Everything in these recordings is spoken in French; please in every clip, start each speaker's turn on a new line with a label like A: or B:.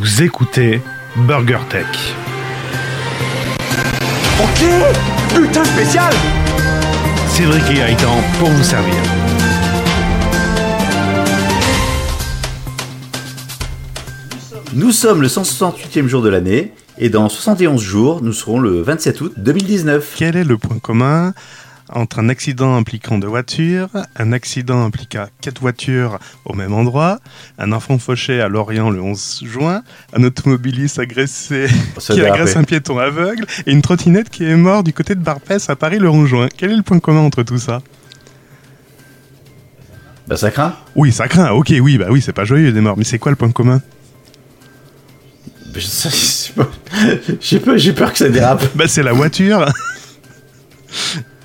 A: Vous écoutez Burger Tech.
B: Ok Putain spécial
A: Cédric et Gaëtan pour vous servir.
C: Nous sommes le 168e jour de l'année et dans 71 jours, nous serons le 27 août 2019.
A: Quel est le point commun entre un accident impliquant deux voitures, un accident impliquant quatre voitures au même endroit, un enfant fauché à Lorient le 11 juin, un automobiliste agressé
C: Ça
A: qui agresse un piéton aveugle et une trottinette qui est morte du côté de Barpès à Paris le 11 juin. Quel est le point commun entre tout ça?
C: Bah ça craint
A: Oui, ça craint. Ok, oui, bah oui, c'est pas joyeux des morts. Mais c'est quoi le point commun?
C: Pas. J'ai peur, j'ai peur que ça dérape.
A: Bah c'est la voiture.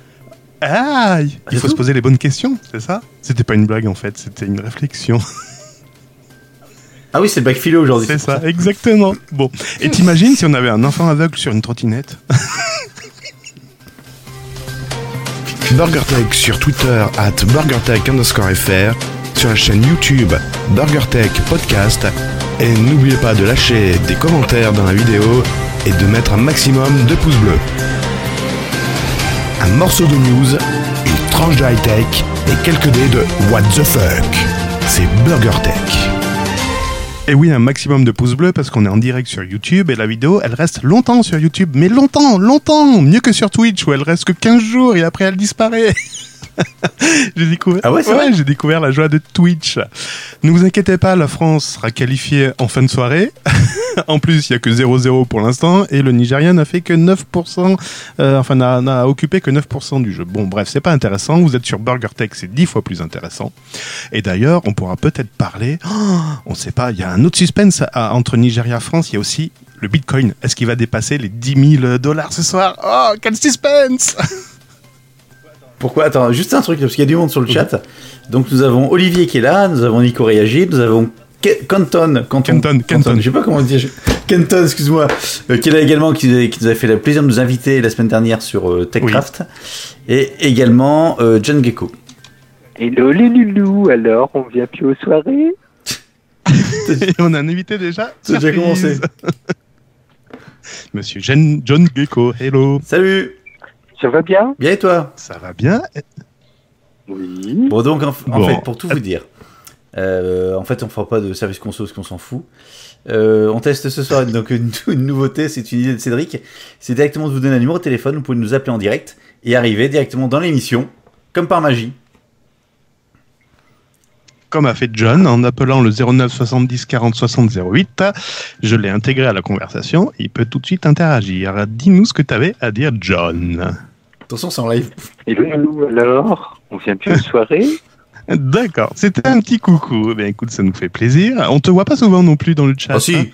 A: Ah, il faut se poser les bonnes questions, c'est ça? C'était pas une blague en fait, c'était une réflexion.
C: Ah oui, c'est le bac philo aujourd'hui.
A: C'est ça, exactement. Bon, et t'imagines si on avait un enfant aveugle sur une trottinette?
D: BurgerTech sur Twitter at BurgerTech underscore FR, sur la chaîne YouTube BurgerTech Podcast, et n'oubliez pas de lâcher des commentaires dans la vidéo et de mettre un maximum de pouces bleus. Un morceau de news, une tranche de high-tech et quelques dés de What the fuck. C'est BurgerTech.
A: Et oui, un maximum de pouces bleus parce qu'on est en direct sur YouTube et la vidéo, elle reste longtemps sur YouTube, mais longtemps, longtemps, mieux que sur Twitch où elle reste que 15 jours et après elle disparaît. j'ai découvert,
C: Ah ouais, c'est vrai
A: j'ai découvert la joie de Twitch. Ne vous inquiétez pas, la France sera qualifiée en fin de soirée. en plus, il y a que 0-0 pour l'instant et le Nigeria n'a fait que 9%, euh, enfin n'a occupé que 9% du jeu. Bon, bref, c'est pas intéressant. Vous êtes sur BurgerTech, c'est 10 fois plus intéressant. Et d'ailleurs, on pourra peut-être parler. Oh, on sait pas. Il y a un autre suspense à- entre Nigeria et France. Il y a aussi le Bitcoin. Est-ce qu'il va dépasser les 10 000 dollars ce soir? Oh, quel suspense
C: Pourquoi Attends, juste un truc, parce qu'il y a du monde sur le chat. Donc nous avons Olivier qui est là, nous avons Nico Réagib, nous avons Ke- Kenton, Canton,
A: Kenton, Kenton.
C: je sais pas comment dire. je- Kenton, excuse-moi, euh, qui est là également, qui, qui nous a fait le plaisir de nous inviter la semaine dernière sur euh, TechCraft. Et également euh, John Gecko.
E: Hello les loulous, alors on vient plus aux soirées?
A: Et on a un invité déjà?
C: C'est déjà commencé.
A: Monsieur Jen- John Gecko, hello.
C: Salut
E: Ça va bien?
C: Bien et toi?
A: Ça va bien
E: Oui.
C: Bon donc en, f- en
A: Bon.
C: fait pour tout vous dire, euh, en fait on fera pas de service conso parce qu'on s'en fout. Euh, on teste ce soir donc une, une nouveauté, c'est une idée de Cédric, c'est directement de vous donner un numéro de téléphone, vous pouvez nous appeler en direct et arriver directement dans l'émission, comme par magie.
A: comme a fait John en appelant le 09 70 40 60 08. Je l'ai intégré à la conversation. Il peut tout de suite interagir. Dis-nous ce que tu avais à dire, John.
C: Attention c'est en live.
E: Hello les loulous, alors on vient plus aux soirées
A: D'accord, c'était un petit coucou. Eh bien, écoute, ça nous fait plaisir. On te voit pas souvent non plus dans le chat.
C: Ah si,
A: hein.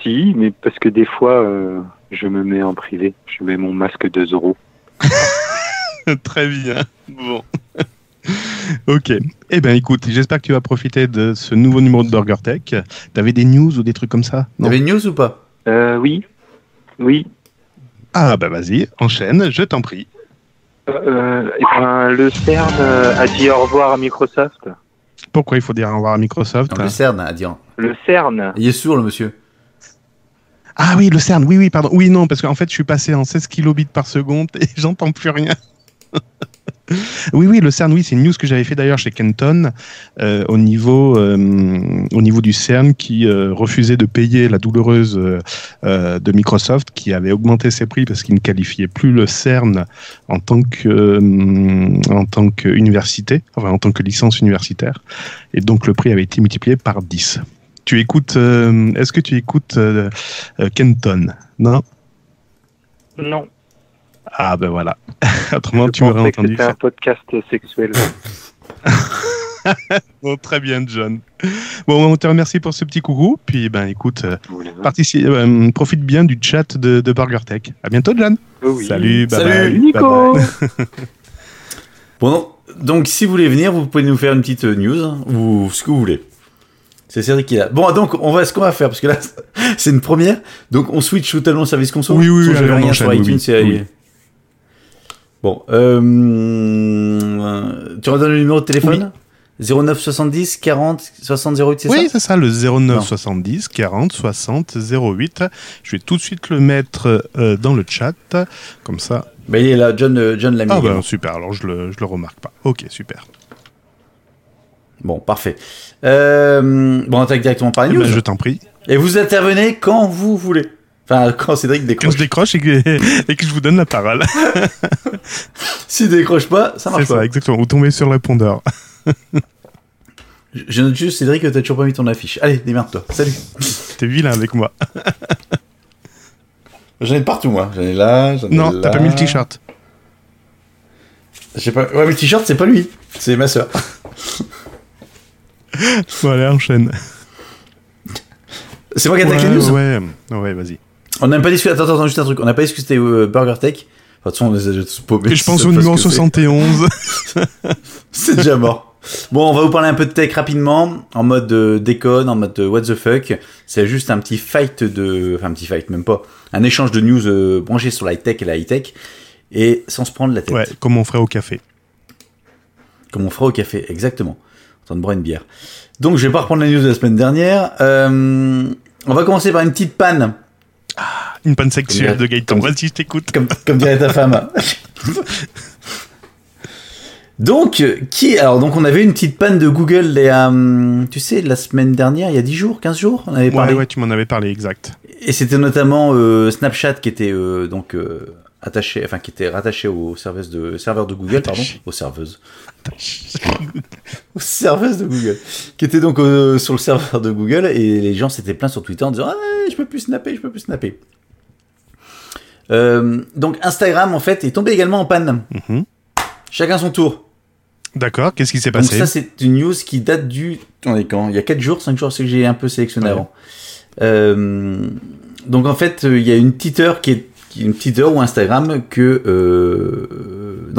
E: Si, mais parce que des fois euh, je me mets en privé, je mets mon masque 2 euros.
A: Très bien. Bon. ok. Eh bien, écoute, j'espère que tu vas profiter de ce nouveau numéro de Burger Tech. T'avais des news ou des trucs comme ça?
C: Y avait une news ou pas?
E: Euh, oui. Oui.
A: Ah, bah vas-y, enchaîne, je t'en prie.
E: Euh, eh ben, le CERN euh, a dit au revoir à Microsoft.
A: Pourquoi il faut dire au revoir à Microsoft
C: Non, Le CERN a dit. en-
E: Le CERN
C: Il est sourd le monsieur.
A: Ah oui, le CERN, oui, oui, pardon. Oui, non, parce qu'en fait, je suis passé en 16 kilobits par seconde et j'entends plus rien. Oui, oui, le CERN, oui, c'est une news que j'avais fait d'ailleurs chez Kenton euh, au, niveau, euh, au niveau du CERN qui euh, refusait de payer la douloureuse de Microsoft qui avait augmenté ses prix parce qu'il ne qualifiait plus le CERN en tant que en tant qu'université, enfin en tant que licence universitaire. Et donc le prix avait été multiplié par 10. Tu écoutes, est-ce que tu écoutes Kenton? Non?
E: Non.
A: Ah ben voilà. Autrement,
E: je
A: tu m'aurais entendu.
E: c'était un podcast sexuel.
A: Bon, très bien, John. Bon, on te remercie pour ce petit coucou. Puis, ben, écoute, euh,
E: Voilà.
A: partici- euh, profite bien du chat de, de BurgerTech. À bientôt, John.
E: Oh oui.
A: Salut, bye
C: Salut,
A: bye.
E: Nico
A: bye
C: Bon donc si vous voulez venir, vous pouvez nous faire une petite euh, news hein, ou ce que vous voulez. C'est Cédric qui est là. Bon donc on va ce qu'on va faire parce que là c'est une première. Donc on switch totalement au service console.
A: Oui, oui, oui, on
C: rien
A: enchaîne,
C: sur
A: oui,
C: iTunes.
A: oui.
C: c'est-
A: Oui.
C: Bon, euh, tu redonnes le numéro de téléphone 09 70 40 60 08, c'est
A: Oui,
C: ça?
A: c'est ça, le 09
C: Non.
A: 70 40 60 08. Je vais tout de suite le mettre euh, dans le chat, comme ça.
C: Bah, il est là, John, euh, John l'a mis.
A: Ah bah super, alors je le, je le remarque pas. Ok, super.
C: Bon, parfait. Euh, bon, on attaque directement par les
A: Eh
C: news.
A: ben, je t'en prie.
C: Et vous intervenez quand vous voulez. Enfin, quand Cédric
A: Quand
C: décroche.
A: je décroche et que, et que je vous donne la parole.
C: S'il décroche pas, ça
A: C'est
C: marche
A: ça,
C: pas.
A: exactement. Vous tombez sur le répondeur.
C: Je- note juste, Cédric, que t'as toujours pas mis ton affiche. Allez, démerde-toi. Salut.
A: T'es vilain avec moi.
C: J'en ai de partout, moi. J'en ai là, j'en ai
A: Non,
C: là.
A: t'as pas mis le t-shirt.
C: J'ai pas... Ouais, mais le t-shirt, c'est pas lui. C'est ma soeur.
A: Bon, allez, enchaîne.
C: C'est moi qui attaque
A: Ouais,
C: les news
A: ouais, ouais, vas-y.
C: On n'a même pas discuté. Attends, attends, juste un truc. On n'a pas discuté euh, Burger Tech. Enfin, de toute façon, on les a déjà tous paumés.
A: Et je pense au numéro
C: que c'est-
A: 71.
C: C'est déjà mort. Bon, on va vous parler un peu de tech rapidement, en mode euh, déconne, en mode euh, what the fuck. C'est juste un petit fight de, enfin un petit fight, même pas, un échange de news euh, branché sur la high tech et la high tech, et sans se prendre la tête,
A: ouais, comme on ferait au café.
C: comme on fera au café, exactement, en train de boire une bière. Donc, je vais pas reprendre la news de la semaine dernière. Euh, on va commencer par une petite panne,
A: Une panne sexuelle
C: Comme-
A: de Gaëtan. Vas-y, je t'écoute.
C: comme, comme dirait ta femme. Donc, euh, qui alors donc on avait une petite panne de Google, les, euh, tu sais, la semaine dernière, il y a 10 jours, 15 jours, on avait
A: Ouais,
C: parlé.
A: ouais, tu m'en avais parlé, exact.
C: Et c'était notamment euh, Snapchat qui était euh, donc euh, attaché, enfin qui était rattaché au serveur de serveur de Google, pardon, aux serveuses, aux serveuses de Google, qui était donc euh, sur le serveur de Google et les gens s'étaient plaints sur Twitter en disant ah je peux plus snapper, je peux plus snapper. Euh, donc Instagram en fait est tombé également en panne.
A: Mhm.
C: Chacun son tour.
A: D'accord, qu'est-ce qui s'est
C: Donc
A: passé
C: ça c'est une news qui date du on est quand? Il y a 4 jours, 5 jours, c'est que j'ai un peu sélectionné
A: Ouais.
C: avant. Euh, donc en fait, il y a une petite heure qui est une petite heure ou Instagram que euh,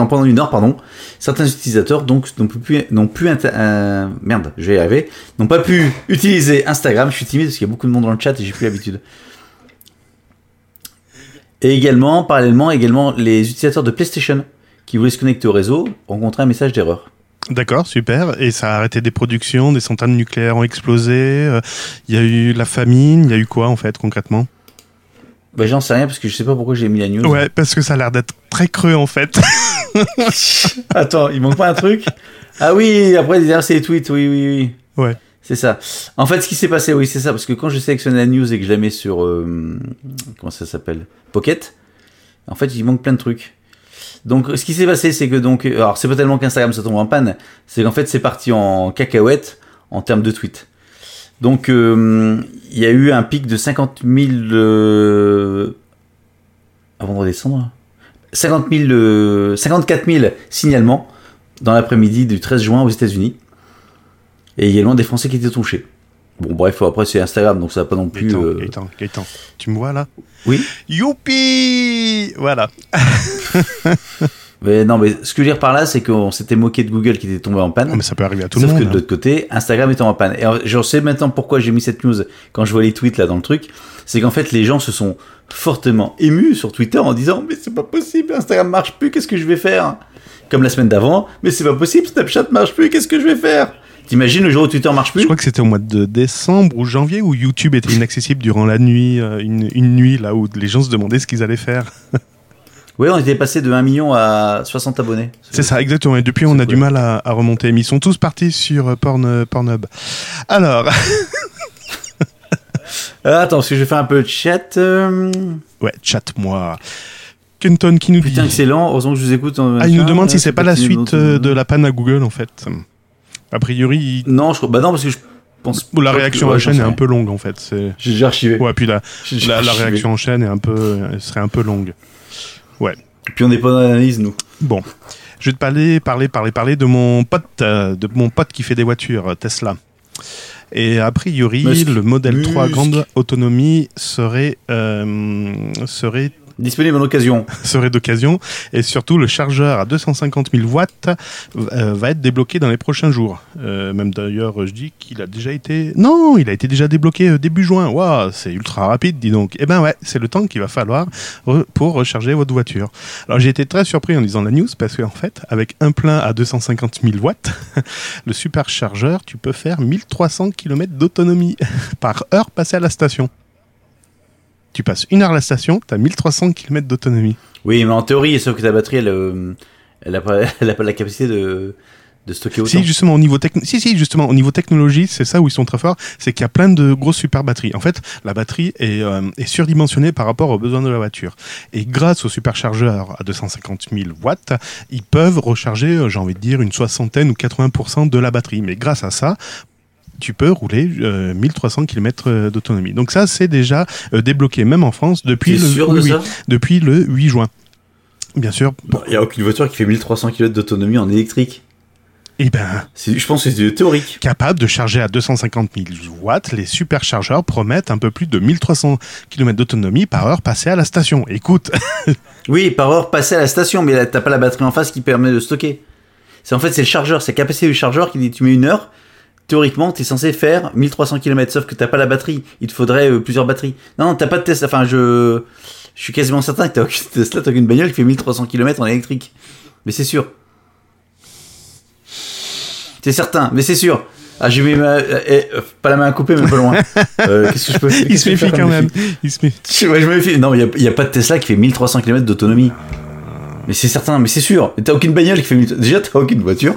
C: pendant une heure pardon, certains utilisateurs donc n'ont plus n'ont plus euh, merde, je vais n'ont pas pu utiliser Instagram. Je suis timide parce qu'il y a beaucoup de monde dans le chat et j'ai plus l'habitude. Et également, parallèlement, également les utilisateurs de PlayStation qui voulaient se connecter au réseau rencontraient un message d'erreur.
A: D'accord, super. Et ça a arrêté des productions, des centrales nucléaires ont explosé. euh, Il y a eu la famine. Il y a eu quoi en fait concrètement?
C: Bah, j'en sais rien parce que je sais pas pourquoi j'ai mis la news.
A: Ouais, parce que ça a l'air d'être très creux en fait.
C: Attends, il manque pas un truc? Ah oui, après derrière c'est les tweets, oui, oui, oui.
A: Ouais.
C: C'est ça. En fait, ce qui s'est passé, oui, c'est ça, parce que quand je sélectionne la news et que je la mets sur euh, comment ça s'appelle, Pocket, en fait, il manque plein de trucs. Donc, ce qui s'est passé, c'est que donc, alors c'est pas tellement qu'Instagram se tombe en panne, c'est qu'en fait, c'est parti en cacahuète en termes de tweets. Donc, euh, il y a eu un pic de 50 000 euh, avant de redescendre. 50 000, euh, 54 000 signalements dans l'après-midi du 13 juin aux États-Unis. Et également des Français qui étaient touchés. Bon, bref, après c'est Instagram, donc ça va pas non plus.
A: Gaëtan,
C: euh,
A: Gaëtan, Gaëtan, tu me vois là?
C: Oui.
A: Youpi Voilà.
C: Mais non, mais ce que je veux dire par là, c'est qu'on s'était moqué de Google qui était tombé en panne.
A: Mais ça peut arriver à tout
C: Sauf
A: le
C: que
A: monde.
C: de l'autre côté, Instagram est en panne. Et alors, je sais maintenant pourquoi j'ai mis cette news quand je vois les tweets là dans le truc. C'est qu'en fait, les gens se sont fortement émus sur Twitter en disant Mais c'est pas possible, Instagram marche plus, qu'est-ce que je vais faire? Comme la semaine d'avant, mais c'est pas possible, Snapchat marche plus, qu'est-ce que je vais faire? T'imagines le jour où Twitter marche
A: Je
C: plus
A: crois que c'était au mois de décembre ou janvier où YouTube était inaccessible durant la nuit, euh, une, une nuit là où les gens se demandaient ce qu'ils allaient faire.
C: Ouais, on était passé de 1 million à 60 abonnés.
A: C'est ça, exactement. Et depuis, on a du mal à, à remonter. Mais ils sont tous partis sur euh, Porn, Pornhub. Alors,
C: Ah, attends, parce que je faire un peu de chat. euh,
A: ouais, chat-moi. Kenton qui nous
C: Putain,
A: dit.
C: excellent. Heureusement que je vous écoute. en-
A: Ah, il nous demande si
C: euh,
A: c'est pas la suite euh, de la panne à Google en fait. A priori, il-
C: Non, je crois. Bah non, parce que je pense.
A: La
C: que-
A: réaction en chaîne est un peu longue en fait.
C: J'ai déjà archivé.
A: Ouais, puis la, réaction en chaîne est un peu, euh, serait un peu longue.
C: Puis on n'est pas dans l'analyse, nous.
A: Bon, je vais te parler, parler, parler, parler de mon pote, euh, de mon pote qui fait des voitures, euh, Tesla. Et a priori,
C: Musk.
A: le modèle 3
C: Musk.
A: grande autonomie serait, euh, serait
C: Disponible en occasion.
A: serait d'occasion. Et surtout, le chargeur à 250 000 watts euh, va être débloqué dans les prochains jours. Euh, même d'ailleurs, je dis qu'il a déjà été... Non, il a été déjà débloqué euh, début juin. Waouh, c'est ultra rapide, dis donc. Eh ben ouais, c'est le temps qu'il va falloir pour recharger votre voiture. Alors j'ai été très surpris en lisant la news parce qu'en fait, avec un plein à 250 000 watts, le superchargeur, tu peux faire 1300 km d'autonomie par heure passée à la station. Tu passes une heure à la station, tu as 1300 km d'autonomie.
C: Oui, mais en théorie, sauf que ta batterie, elle, euh, elle, a, pas, elle a pas la capacité de, de stocker autant.
A: Si justement au niveau techn- si si justement au niveau technologie, c'est ça où ils sont très forts, c'est qu'il y a plein de grosses super batteries. En fait, la batterie est, euh, est surdimensionnée par rapport aux besoins de la voiture. Et grâce au superchargeur à 250 000 watts, ils peuvent recharger, euh, j'ai envie de dire, une soixantaine ou 80% de la batterie. Mais grâce à ça, tu peux rouler euh, 1300 km d'autonomie. Donc ça, c'est déjà euh, débloqué, même en France, depuis le,
C: sûr
A: oui,
C: de
A: oui,
C: ça?
A: depuis le 8 juin. Bien sûr.
C: Il n'y a aucune voiture qui fait 1300 km d'autonomie en électrique.
A: Et ben,
C: Je pense que c'est théorique.
A: capable de charger à 250 000 watts, les superchargeurs promettent un peu plus de 1300 km d'autonomie par heure passée à la station. Écoute,
C: Oui, par heure passée à la station, mais là, t'as pas la batterie en face qui permet de stocker. C'est en fait c'est le chargeur, c'est la capacité du chargeur qui dit tu mets une heure. Théoriquement, t'es censé faire 1300 km, sauf que t'as pas la batterie. Il te faudrait euh, plusieurs batteries. Non, non, t'as pas de Tesla. Enfin, je, je suis quasiment certain que t'as aucune Tesla, t'as aucune bagnole qui fait 1300 km en électrique. Mais c'est sûr. C'est certain, mais c'est sûr. Ah, j'ai mis ma, euh, eh, euh, pas la main à couper, mais pas loin. Euh, Qu'est-ce que je peux
A: il
C: qu'est-ce
A: se méfie
C: faire
A: quand même. Il se méfie.
C: je, ouais, je me méfie. Non, il n'y a, pas de Tesla qui fait 1300 km d'autonomie. Mais c'est certain, mais c'est sûr. T'as aucune bagnole qui fait 1000 Déjà, t'as aucune voiture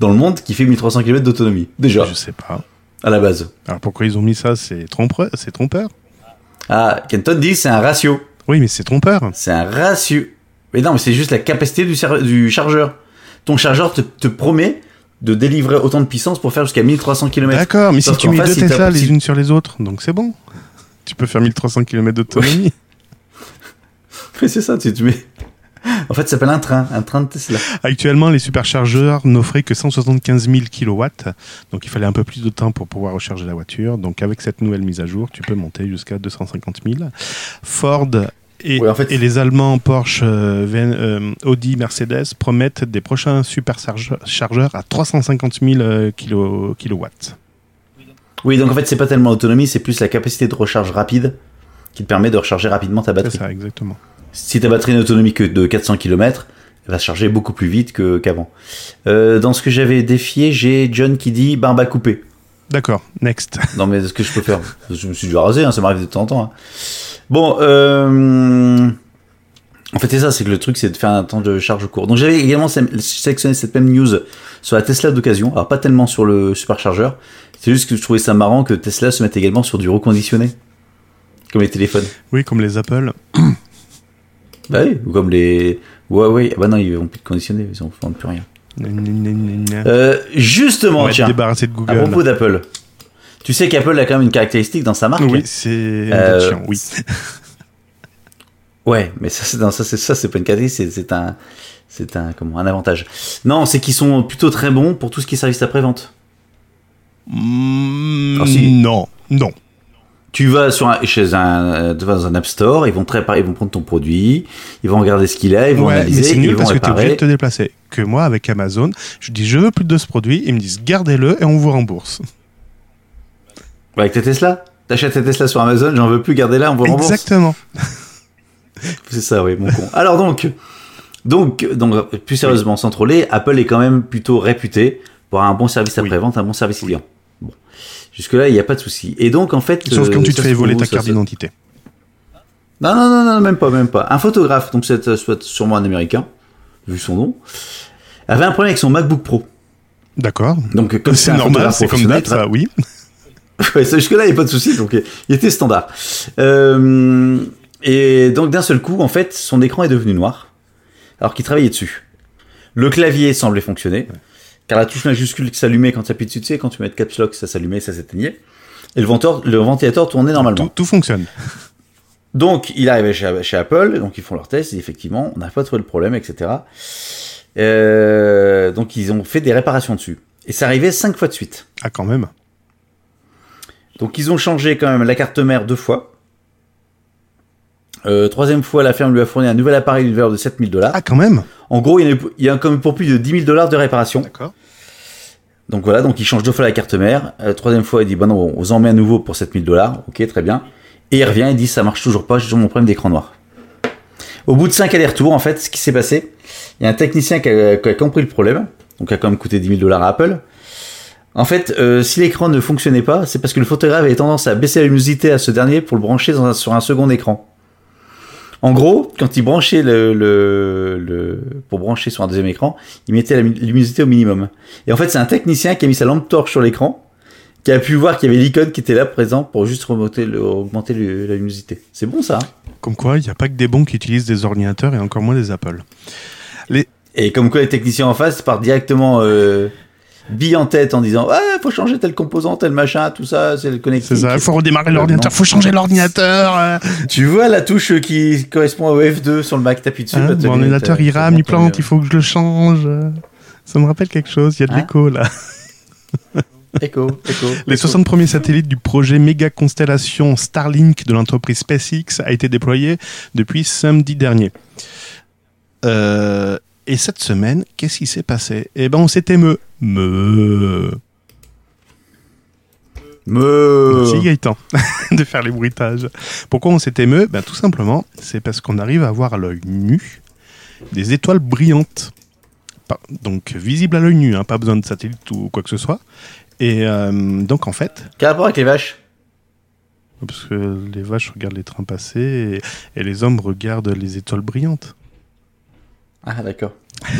C: dans le monde qui fait 1300 km d'autonomie. Déjà,
A: Je sais pas.
C: à la base.
A: Alors pourquoi ils ont mis ça? C'est trompeur. C'est trompeur.
C: Ah, Kenton dit c'est un ratio.
A: Oui, mais c'est trompeur.
C: C'est un ratio. Mais non, mais c'est juste la capacité du, du chargeur. Ton chargeur te, te promet de délivrer autant de puissance pour faire jusqu'à 1300 km.
A: D'accord, mais si tu mets
C: face,
A: deux
C: si
A: Tesla les unes sur les autres, donc c'est bon. Tu peux faire 1300 km d'autonomie.
C: Mais c'est ça, tu, tu mets. En fait, ça s'appelle un train, un train de Tesla.
A: Actuellement, les superchargeurs n'offraient que 175 000 kW, donc il fallait un peu plus de temps pour pouvoir recharger la voiture. Donc avec cette nouvelle mise à jour, tu peux monter jusqu'à 250 000. Ford et,
C: Ouais, en fait-
A: et les Allemands Porsche, euh, euh, Audi, Mercedes promettent des prochains superchargeurs à 350 000 euh, kilo- kilowatts.
C: Oui, donc en fait, c'est pas tellement l'autonomie, c'est plus la capacité de recharge rapide qui te permet de recharger rapidement ta
A: C'est
C: batterie.
A: ça, exactement.
C: Si ta batterie n'est autonomie que de 400 km, elle va se charger beaucoup plus vite qu'avant. Euh, dans ce que j'avais défié, j'ai John qui dit barbe à couper.
A: D'accord, next.
C: Non, mais ce que je peux faire, je me suis déjà rasé, hein, ça m'arrive de temps en temps. hein. Bon, euh... en fait, c'est ça, c'est que le truc, c'est de faire un temps de charge court. Donc, j'avais également sé- sélectionné cette même news sur la Tesla d'occasion. Alors, pas tellement sur le superchargeur. C'est juste que je trouvais ça marrant que Tesla se mette également sur du reconditionné. Comme les téléphones.
A: Oui, comme les Apple.
C: Bah oui, ou comme les Huawei. Ah bah non, ils vont plus de conditionner, ils en font plus rien. Euh,
A: On
C: justement,
A: va être
C: tiens,
A: de
C: à
A: Google.
C: propos d'Apple. Tu sais qu'Apple a quand même une caractéristique dans sa marque.
A: Oui, c'est
C: Euh,
A: oui.
C: Ouais, mais ça, c'est ça, c'est ça, c'est pas une caractéristique, c'est un, c'est un, comment, un avantage. Non, c'est qu'ils sont plutôt très bons pour tout ce qui est service après-vente.
A: Mm,
C: Ah, si.
A: Non, non.
C: Tu vas sur un, chez un, euh, dans un App Store, ils vont réparer, ils vont prendre ton produit, ils vont regarder ce qu'il a, ils vont
A: Ouais, mais
C: analyser,
A: c'est
C: ils
A: nul
C: vont
A: parce que tu es obligé de te déplacer. Que moi, avec Amazon, je dis je veux plus de ce produit, ils me disent gardez-le et on vous rembourse.
C: Ouais, avec tes Tesla, t'achètes tes Tesla sur Amazon, j'en veux plus, gardez-la, on vous rembourse.
A: Exactement.
C: C'est ça, oui, mon con. Alors donc, donc, donc, plus sérieusement, sans troller, Apple est quand même plutôt réputé pour un bon service après-vente, un bon service client. Jusque-là, il n'y a pas de souci. Et donc, en fait.
A: Sauf
C: euh,
A: quand tu te fais voler ta carte d'identité.
C: Non, non, non, non, même pas, même pas. Un photographe, donc c'est soit sûrement un américain, vu son nom, avait un problème avec son MacBook Pro.
A: D'accord.
C: Donc, comme
A: C'est normal, c'est comme ça, oui.
C: Ouais, jusque-là, il n'y a pas de souci, donc il était standard. Euh, et donc, d'un seul coup, en fait, son écran est devenu noir, alors qu'il travaillait dessus. Le clavier semblait fonctionner, car la touche majuscule qui s'allumait quand tu appuies dessus, tu sais, quand tu mets caps lock, ça s'allumait, ça s'éteignait. Et le, venteur, le ventilateur tournait normalement.
A: Tout, tout fonctionne.
C: Donc, il arrivait chez, chez Apple, donc ils font leur test, et effectivement, on n'a pas trouvé le problème, etc. Euh, donc, ils ont fait des réparations dessus. Et ça arrivait cinq fois de suite.
A: Ah, quand même.
C: Donc ils ont changé quand même la carte mère deux fois. Euh, troisième fois, la firme lui a fourni un nouvel appareil d'une valeur de 7000 dollars.
A: Ah, quand même
C: En gros, il y a, il y a comme pour plus de 10 000 dollars de réparation.
A: D'accord.
C: Donc voilà, donc il change deux fois la carte mère. Euh, troisième fois, il dit, bon non, on vous en met à nouveau pour 7000 dollars. Ok, très bien. Et il revient, il dit, ça marche toujours pas, j'ai toujours mon problème d'écran noir. Au bout de 5 allers-retours, en fait, ce qui s'est passé, il y a un technicien qui a, qui a compris le problème, donc a quand même coûté 10 000 dollars à Apple. En fait, euh, si l'écran ne fonctionnait pas, c'est parce que le photographe avait tendance à baisser la luminosité à ce dernier pour le brancher dans un- sur un second écran. En gros, quand il branchait le, le, le- pour brancher sur un deuxième écran, il mettait la mi- luminosité au minimum. Et en fait, c'est un technicien qui a mis sa lampe torche sur l'écran, qui a pu voir qu'il y avait l'icône qui était là présent pour juste remonter le- augmenter le- la luminosité. C'est bon ça. hein?
A: Comme quoi, il n'y a pas que des bons qui utilisent des ordinateurs et encore moins des Apple.
C: Et comme quoi les techniciens en face partent directement euh, bille en tête en disant ah faut changer tel composant, tel machin, tout ça, c'est le connectique.
A: C'est ça, il faut redémarrer l'ordinateur, faut changer l'ordinateur. euh.
C: Tu vois la touche qui correspond au F2 sur le Mac, t'appuies dessus.
A: Hein, mon ordinateur il rame, il plante, il faut que je le change. Ça me rappelle quelque chose, il y a de
C: Hein
A: l'écho là.
C: Écho, écho.
A: Les
C: écho.
A: 60 premiers satellites du projet méga constellation Starlink de l'entreprise SpaceX a été déployé depuis samedi dernier. Euh, et cette semaine, qu'est-ce qui s'est passé? Eh ben, on s'est émeu. Me.
C: Me.
A: Merci Gaëtan de faire les bruitages. Pourquoi on s'est émeu ben, Tout simplement, c'est parce qu'on arrive à voir à l'œil nu des étoiles brillantes. Donc visibles à l'œil nu, hein, pas besoin de satellite ou quoi que ce soit. Et euh, donc en fait,
C: Quel rapport avec les vaches?
A: Parce que les vaches regardent les trains passer et, et les hommes regardent les étoiles brillantes.
C: Ah d'accord.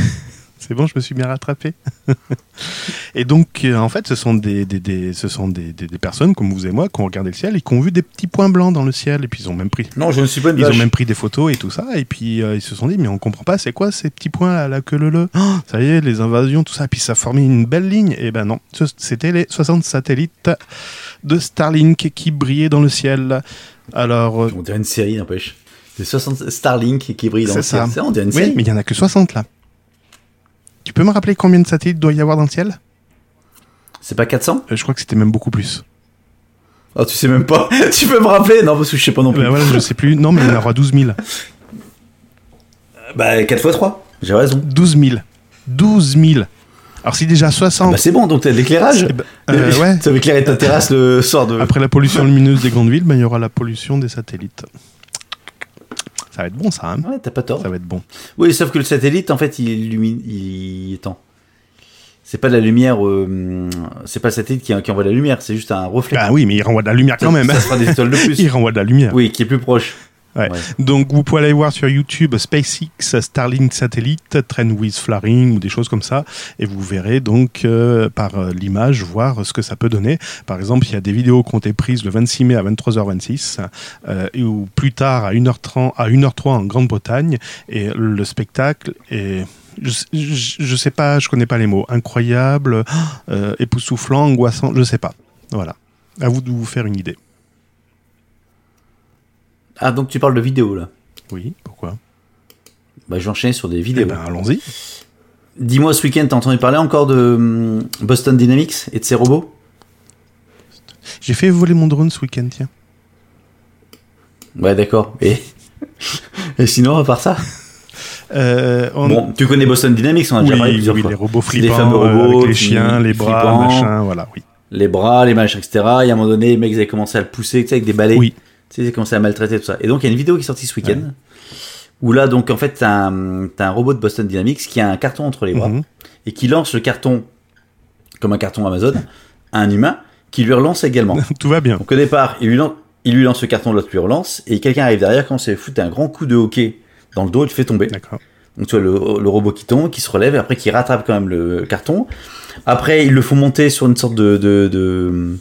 A: C'est bon, je me suis bien rattrapé. et donc, euh, en fait, ce sont, des, des- des- ce sont des, des- personnes comme vous et moi qui ont regardé le ciel et qui ont vu des petits points blancs dans le ciel. Et puis, ils ont même pris,
C: Non, je ne suis pas une
A: ils ont même pris des photos et tout ça. Et puis, euh, ils se sont dit, mais on comprend pas, c'est quoi ces petits points à la queue le le? Oh, Ça y est, les invasions, tout ça. Et puis, ça formait une belle ligne. Et ben non, c'était les 60 satellites de Starlink qui brillaient dans le ciel. Alors, euh,
C: On dirait une série, n'empêche. C'est 60 Starlink qui brille dans le ciel.
A: ça.
C: On dirait une
A: Oui, mais il y en a que 60 là. Tu peux me rappeler combien de satellites doit y avoir dans le ciel?
C: C'est pas 400
A: Euh, Je crois que c'était même beaucoup plus.
C: Oh, tu sais même pas. tu peux me rappeler? Non, parce que je sais pas non plus.
A: Bah voilà, je sais plus. Non, mais il y en aura 12 000.
C: Bah 4 x 3. J'ai raison.
A: 12 000. 12 000. Alors si déjà 60...
C: Bah c'est bon, donc t'as de l'éclairage.
A: eh ben, euh, ouais.
C: Ça va éclairer ta terrasse le soir de.
A: Après la pollution lumineuse des grandes villes, ben, il y aura la pollution des satellites. Ça va être bon ça, hein
C: Ouais, t'as pas tort.
A: Ça va être bon.
C: Oui, sauf que le satellite, en fait, il illumine, il étend. C'est pas de la lumière, euh, c'est pas le satellite qui, qui envoie de la lumière, c'est juste un reflet.
A: Ah oui, mais il renvoie de la lumière quand même.
C: Ça sera des étoiles de plus.
A: Il renvoie de la lumière.
C: Oui, qui est plus proche.
A: Ouais. Donc vous pouvez aller voir sur YouTube SpaceX Starlink Satellite Trend with Flaring ou des choses comme ça et vous verrez donc euh, par euh, l'image voir ce que ça peut donner. Par exemple, il y a des vidéos qui ont été prises le 26 mai à 23h26 euh, ou plus tard à 1h30 à 1h03 en Grande-Bretagne et le spectacle est je, je, je sais pas, je connais pas les mots. Incroyable, époustouflant, angoissant, je sais pas. Voilà. À vous de vous faire une idée.
C: Ah, donc tu parles de vidéo là.
A: Oui, pourquoi?
C: Bah, je vais enchaîner sur des
A: Eh
C: vidéos.
A: ben, allons-y.
C: Dis-moi, ce week-end, t'as entendu parler encore de hum, Boston Dynamics et de ses robots?
A: J'ai fait voler mon drone ce week-end, tiens.
C: Ouais, d'accord. Et... et sinon, à part ça?
A: Euh, on-
C: Bon, tu connais Boston Dynamics, on a
A: oui,
C: déjà parlé plusieurs
A: oui,
C: fois.
A: les robots
C: C'est les
A: flippants,
C: fameux
A: euh,
C: robots
A: avec les chiens, les bras,
C: flippants.
A: machin, voilà, oui.
C: Les bras, les machins, etc. Et à un moment donné, les mecs ils avaient commencé à le pousser, tu sais, avec des balais.
A: Oui.
C: Tu sais, ils commencé à maltraiter tout ça. Et donc, il y a une vidéo qui est sortie ce week-end. Où là, donc, en fait, t'as un, robot de Boston Dynamics qui a un carton entre les bras.
A: Mhm.
C: Et qui lance le carton, comme un carton Amazon, à un humain, qui lui relance également.
A: Tout va bien.
C: Donc au départ, il lui lance, il lui lance le carton, l'autre lui relance, et quelqu'un arrive derrière, commence à lui foutre un grand coup de hockey dans le dos, il le fait tomber.
A: D'accord.
C: Donc tu vois le, le robot qui tombe, qui se relève, et après qui rattrape quand même le carton. Après, ils le font monter sur une sorte de... de, de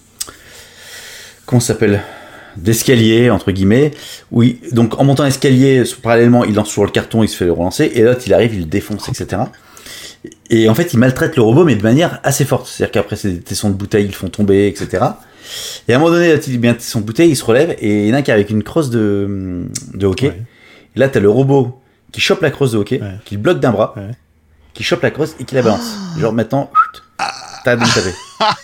C: comment ça s'appelle? D'escalier, entre guillemets. Oui, donc en montant l'escalier, parallèlement, il lance sur le carton, il se fait le relancer, et l'autre, il arrive, il le défonce, etc. Et en fait, il maltraite le robot, mais de manière assez forte. C'est-à-dire qu'après, ses tessons de bouteille, ils le font tomber, etc. Et à un moment donné, là, il bien son bouteille, il se relève, et il y en a un qui est avec une crosse de, de hockey.
A: Ouais.
C: Et là, t'as le robot qui chope la crosse de hockey,
A: Ouais.
C: qui le bloque d'un bras,
A: Ouais.
C: qui chope la crosse et qui la balance. Genre maintenant, t'as taper.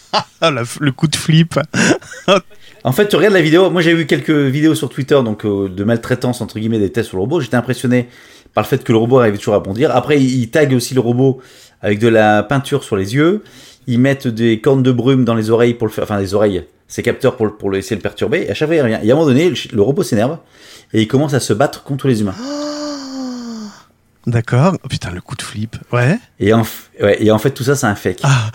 A: Ah, le coup de flip.
C: En fait, tu regardes la vidéo. Moi, j'ai vu quelques vidéos sur Twitter donc euh, de maltraitance entre guillemets des tests sur le robot. J'étais impressionné par le fait que le robot arrive toujours à bondir. Après, ils taguent aussi le robot avec de la peinture sur les yeux. Ils mettent des cornes de brume dans les oreilles pour le faire, enfin les oreilles, ces capteurs pour, le- pour le- essayer de le perturber. Et à chaque fois, il revient. Et à un moment donné, le, le robot s'énerve et il commence à se battre contre les humains.
A: D'accord. Oh, putain, le coup de flip. Ouais.
C: Et en, ouais, et en fait, tout ça, c'est un fake.
A: Ah.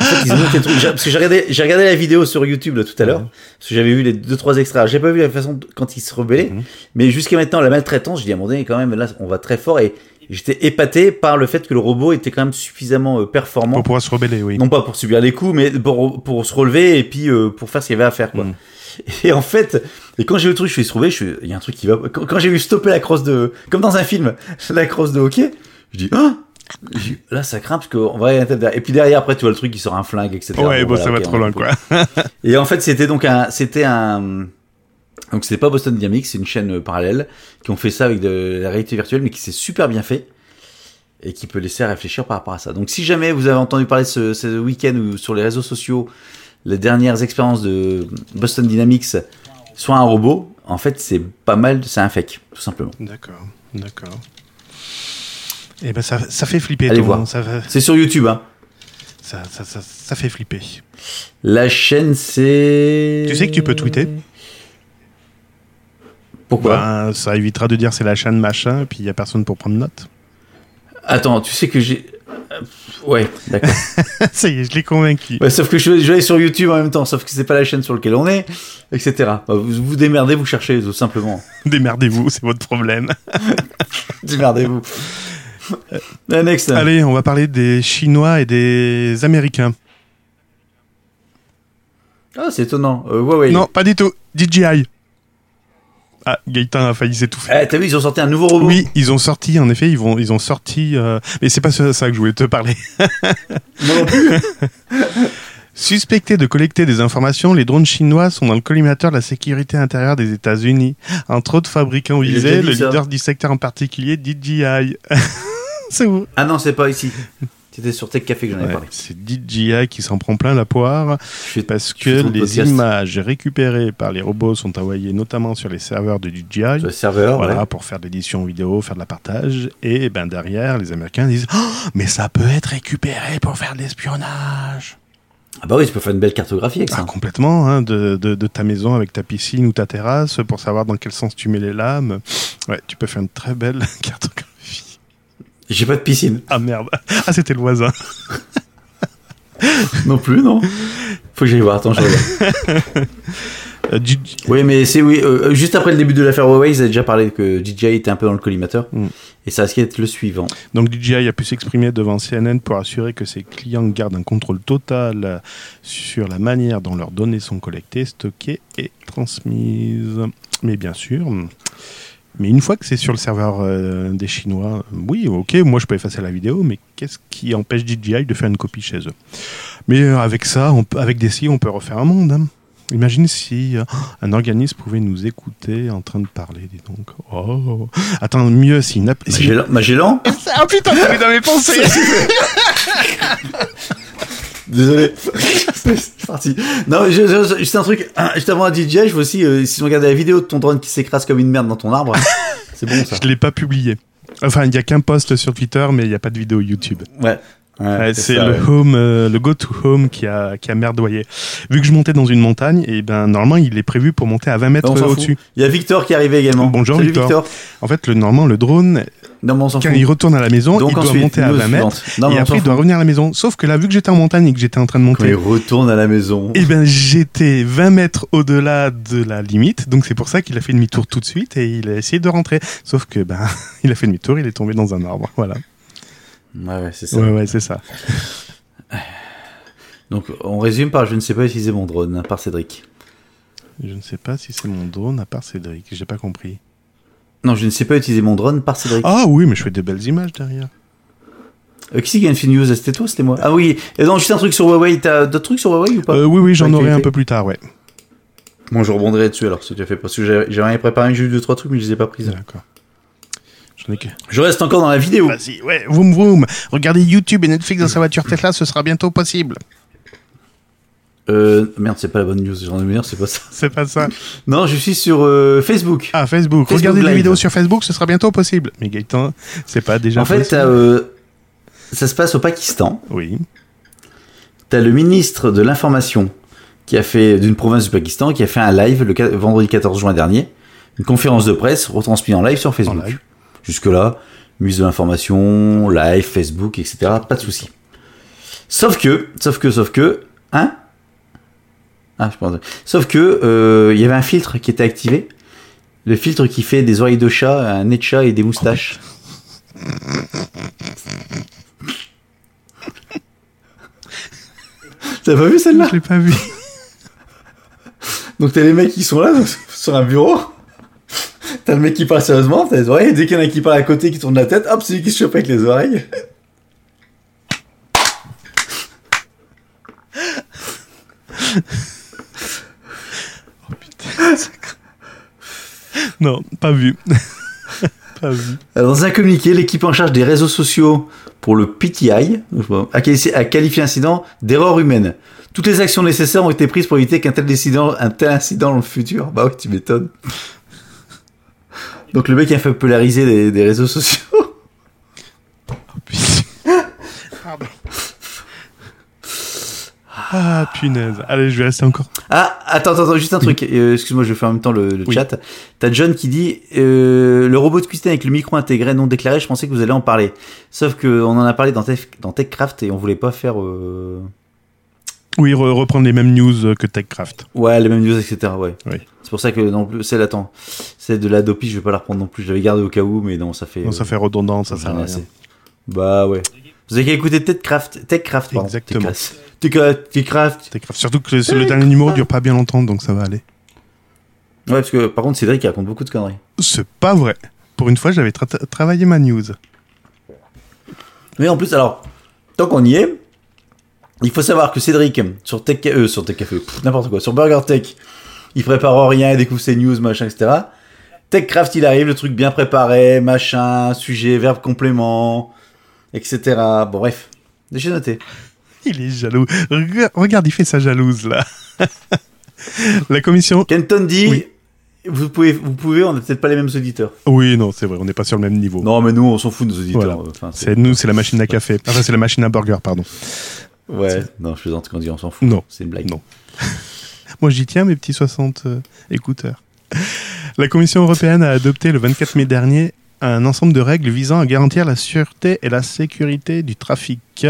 C: En fait, ils ont monté le truc. J'ai- Parce que j'ai regardé, j'ai regardé la vidéo sur YouTube là, tout à l'heure. Parce que j'avais vu les deux trois extraits. J'ai pas vu la façon quand ils se rebellaient.
A: Mhm.
C: Mais jusqu'à maintenant, la maltraitance, je dis à un moment donné, quand même, là, on va très fort. Et j'étais épaté par le fait que le robot était quand même suffisamment euh, performant.
A: Pour pouvoir se rebeller, oui.
C: Non pas pour subir les coups, mais pour, pour se relever et puis euh, pour faire ce qu'il y avait à faire. Quoi.
A: Mhm.
C: Et en fait, et quand j'ai le truc, je suis trouvé, je suis, il y a un truc qui va. Quand, quand j'ai vu stopper la crosse de, comme dans un film, la crosse de hockey, je dis ah. Dit, Là, ça craint parce qu'on va y aller derrière. Et puis derrière, après, tu vois le truc qui sort un flingue, etc.
A: Ouais, bon,
C: voilà,
A: ça va trop loin, quoi.
C: Et en fait, c'était donc un, c'était un, donc c'était pas Boston Dynamics, c'est une chaîne euh, parallèle qui ont fait ça avec de la réalité virtuelle, mais qui s'est super bien fait et qui peut laisser réfléchir par rapport à ça. Donc, si jamais vous avez entendu parler ce, ce week-end ou sur les réseaux sociaux les dernières expériences de Boston Dynamics, soit un robot, en fait, c'est pas mal, c'est un fake, tout simplement.
A: D'accord, d'accord. Eh ben, ça, ça fait flipper.
C: Allez voir.
A: Ça,
C: C'est sur YouTube, hein.
A: ça, ça, ça, ça fait flipper.
C: La chaîne, c'est.
A: Tu sais que tu peux tweeter
C: Pourquoi
A: Ben, ça évitera de dire c'est la chaîne machin, puis il y a personne pour prendre note.
C: Attends, tu sais que j'ai. Euh, Ouais, d'accord.
A: ça y est, je l'ai convaincu.
C: Ouais, sauf que je, je vais aller sur YouTube en même temps, sauf que c'est pas la chaîne sur laquelle on est, etc. Bah, vous vous démerdez, vous cherchez tout simplement.
A: Démerdez-vous, c'est votre problème.
C: Démerdez-vous. Euh, next.
A: Allez, on va parler des Chinois et des Américains.
C: Ah, c'est étonnant. Euh, Huawei.
A: Non, pas du tout. DJI. Ah, Gaëtan a failli s'étouffer.
C: Eh, t'as vu, ils ont sorti un nouveau robot
A: Oui, ils ont sorti, en effet, ils, vont, ils ont sorti. euh, Mais c'est pas ça ça que je voulais te parler.
C: Moi non plus.
A: Suspectés de collecter des informations, les drones chinois sont dans le collimateur de la sécurité intérieure des États-Unis. Entre autres fabricants visés, le
C: ça.
A: leader du secteur en particulier, DJI. c'est où?
C: Ah non, c'est pas ici. C'était sur Tech Café que j'en avais
A: Ouais,
C: parlé.
A: C'est DJI qui s'en prend plein la poire parce que les images récupérées par les robots sont envoyées notamment sur les serveurs de DJI.
C: Sur le serveur,
A: Voilà,
C: ouais.
A: pour faire de l'édition vidéo, faire de la partage. Et ben derrière, les Américains disent Oh, Mais ça peut être récupéré pour faire de l'espionnage.
C: Ah bah oui, tu peux faire une belle cartographie avec
A: Ah,
C: ça.
A: complètement, hein, de, de, de ta maison avec ta piscine ou ta terrasse pour savoir dans quel sens tu mets les lames. Ouais, tu peux faire une très belle cartographie.
C: J'ai pas de piscine.
A: Ah merde. Ah, c'était le voisin.
C: non plus, non Faut que j'aille voir, attends, je regarde.
A: Euh,
C: Oui, mais c'est oui. euh, juste après le début de l'affaire Huawei, ils avaient déjà parlé que DJI était un peu dans le collimateur.
A: Mm.
C: Et ça risquait d'être le suivant.
A: Donc DJI a pu s'exprimer devant CNN pour assurer que ses clients gardent un contrôle total euh, sur la manière dont leurs données sont collectées, stockées et transmises. Mais bien sûr, mais une fois que c'est sur le serveur euh, des Chinois, oui, ok, moi je peux effacer la vidéo, mais qu'est-ce qui empêche DJI de faire une copie chez eux? Mais euh, avec ça, on peut- avec des si, on peut refaire un monde. hein. Imagine si euh, un organisme pouvait nous écouter en train de parler, dis donc. Oh, attends, mieux si une
C: Magellan, Magellan?
A: Ah putain, t'avais dans mes pensées
C: Désolé. c'est parti. Non, je- je- juste un truc. ah, Juste avant à DJI, je vois aussi, euh, si on regarde la vidéo de ton drone qui s'écrase comme une merde dans ton arbre, c'est bon ça.
A: Je l'ai pas publié. Enfin, il n'y a qu'un post sur Twitter, mais il n'y a pas de vidéo YouTube.
C: Ouais. Ouais,
A: c'est le home, euh, le go to home qui a, qui a merdoyé. Vu que je montais dans une montagne, et ben normalement il est prévu pour monter à 20 mètres au-dessus.
C: Il y a Victor qui est arrivé également.
A: Bonjour, Victor. En fait, le normalement le drone,
C: Non,
A: quand
C: fout.
A: il retourne à la maison,
C: Donc
A: il doit
C: ensuite,
A: monter à
C: news
A: 20 mètres.
C: Non,
A: et après il doit revenir à la maison. Sauf que là, vu que j'étais en montagne et que j'étais en train de
C: Quand il
A: monter,
C: retourne à la maison.
A: et ben j'étais 20 mètres au-delà de la limite, donc c'est pour ça qu'il a fait demi-tour tout de suite et il a essayé de rentrer. Sauf que ben il a fait demi-tour, il est tombé dans un arbre. Voilà.
C: Ouais, ouais, c'est ça.
A: Ouais, ouais, c'est ça.
C: Donc, on résume par je ne sais pas utiliser mon drone, hein, par Cédric.
A: Je ne sais pas si c'est mon drone à part Cédric, j'ai pas compris.
C: Non, je ne sais pas utiliser mon drone par Cédric.
A: Ah oui, mais je fais des belles images derrière.
C: Euh, qui c'est qui a une news? C'était toi, c'était moi Ah oui, et donc juste un truc sur Huawei. T'as d'autres trucs sur Huawei ou pas?
A: Euh, oui, oui, j'en aurai un peu plus tard, ouais.
C: Bon, je rebondirai dessus alors, si tu as fait. Parce que j'ai rien préparé, j'ai eu deux, trois trucs, mais je les ai pas pris.
A: D'accord. Que.
C: Je reste encore dans la vidéo.
A: Vas-y, ouais, vroom vroom. Regardez YouTube et Netflix dans sa voiture Tesla, ce sera bientôt possible.
C: Euh, merde, c'est pas la bonne news. J'en ai dire, c'est pas ça.
A: C'est pas ça.
C: Non, je suis sur euh, Facebook.
A: Ah, Facebook.
C: Facebook
A: Regardez des vidéos sur Facebook, ce sera bientôt possible. Mais Gaëtan, c'est pas déjà
C: en fait,
A: possible.
C: euh, ça se passe au Pakistan.
A: Oui.
C: T'as le ministre de l'information qui a fait d'une province du Pakistan qui a fait un live le vendredi 14 juin dernier, une conférence de presse retransmise en live sur Facebook.
A: En live.
C: Jusque là, ministre de l'information, live, Facebook, etc. Pas de souci. Sauf que, sauf que, sauf que, hein? Ah, je pense. Sauf que euh, il y avait un filtre qui était activé, le filtre qui fait des oreilles de chat, un nez de chat et des moustaches. T'as pas vu celle-là?
A: Je l'ai pas vu.
C: Donc t'as les mecs qui sont là sur un bureau. T'as le mec qui parle sérieusement, t'as les oreilles, dès qu'il y en a qui parle à côté qui tourne la tête, hop, c'est lui qui se chope avec les oreilles.
A: Non, pas vu. pas vu.
C: Alors, Dans un communiqué, l'équipe en charge des réseaux sociaux pour le PTI a qualifié, a qualifié l'incident d'erreur humaine. Toutes les actions nécessaires ont été prises pour éviter qu'un tel incident, un tel incident dans le futur. Bah oui, tu m'étonnes. Donc le mec a fait populariser des, des réseaux sociaux.
A: Pardon. Ah, punaise. Allez, je vais rester encore.
C: Ah, attends, attends, attends, juste un truc. Euh, Excuse-moi, je vais faire en même temps le, le
A: Oui.
C: chat. T'as John qui dit euh, le robot de cuisine avec le micro intégré non déclaré. Je pensais que vous allez en parler. Sauf que on en a parlé dans, Tech- dans TechCraft et on voulait pas faire euh,
A: Oui, re- reprendre les mêmes news euh, que TechCraft.
C: ouais les mêmes news, etc. Ouais.
A: Oui.
C: C'est pour ça que non plus, c'est attends, c'est de l'Adopi. Je vais pas la reprendre non plus. J'avais gardé au cas où, mais non, ça fait.
A: Non, ça
C: euh,
A: fait redondant, ça sert à rien.
C: assez. Bah ouais. Vous avez qu'à écouter TechCraft, TechCraft, pardon.
A: Exactement.
C: TechCraft. TechCraft. TechCraft.
A: Surtout que le, le dernier numéro dure pas bien longtemps, donc ça va aller.
C: Ouais, parce que par contre, Cédric raconte beaucoup de conneries.
A: C'est pas vrai. Pour une fois, j'avais tra- travaillé ma news.
C: Mais en plus, alors, tant qu'on y est, il faut savoir que Cédric, sur Tech, euh, sur Tech Café, n'importe quoi, sur Burger Tech, il prépare rien, il découvre ses news, machin, etc. TechCraft, il arrive, le truc bien préparé, machin, sujet, verbe complément, etc. Bon, bref, j'ai noté.
A: Il est jaloux. Rega- Regarde, il fait sa jalouse, là. La commission.
C: Kenton dit,
A: Oui.
C: vous pouvez, vous pouvez, on n'a peut-être pas les mêmes auditeurs.
A: Oui, non, c'est vrai, on n'est pas sur le même niveau.
C: Non, mais nous, on s'en fout de nos auditeurs.
A: Voilà.
C: Enfin,
A: C'est nous, c'est la machine à café. Enfin, c'est la machine à burger, pardon.
C: Ouais, non, je plaisante quand on dit on s'en fout.
A: Non.
C: C'est une blague.
A: Non. Moi, j'y tiens, mes petits 60 euh, écouteurs. La Commission européenne a adopté le 24 mai dernier un ensemble de règles visant à garantir la sûreté et la sécurité du trafic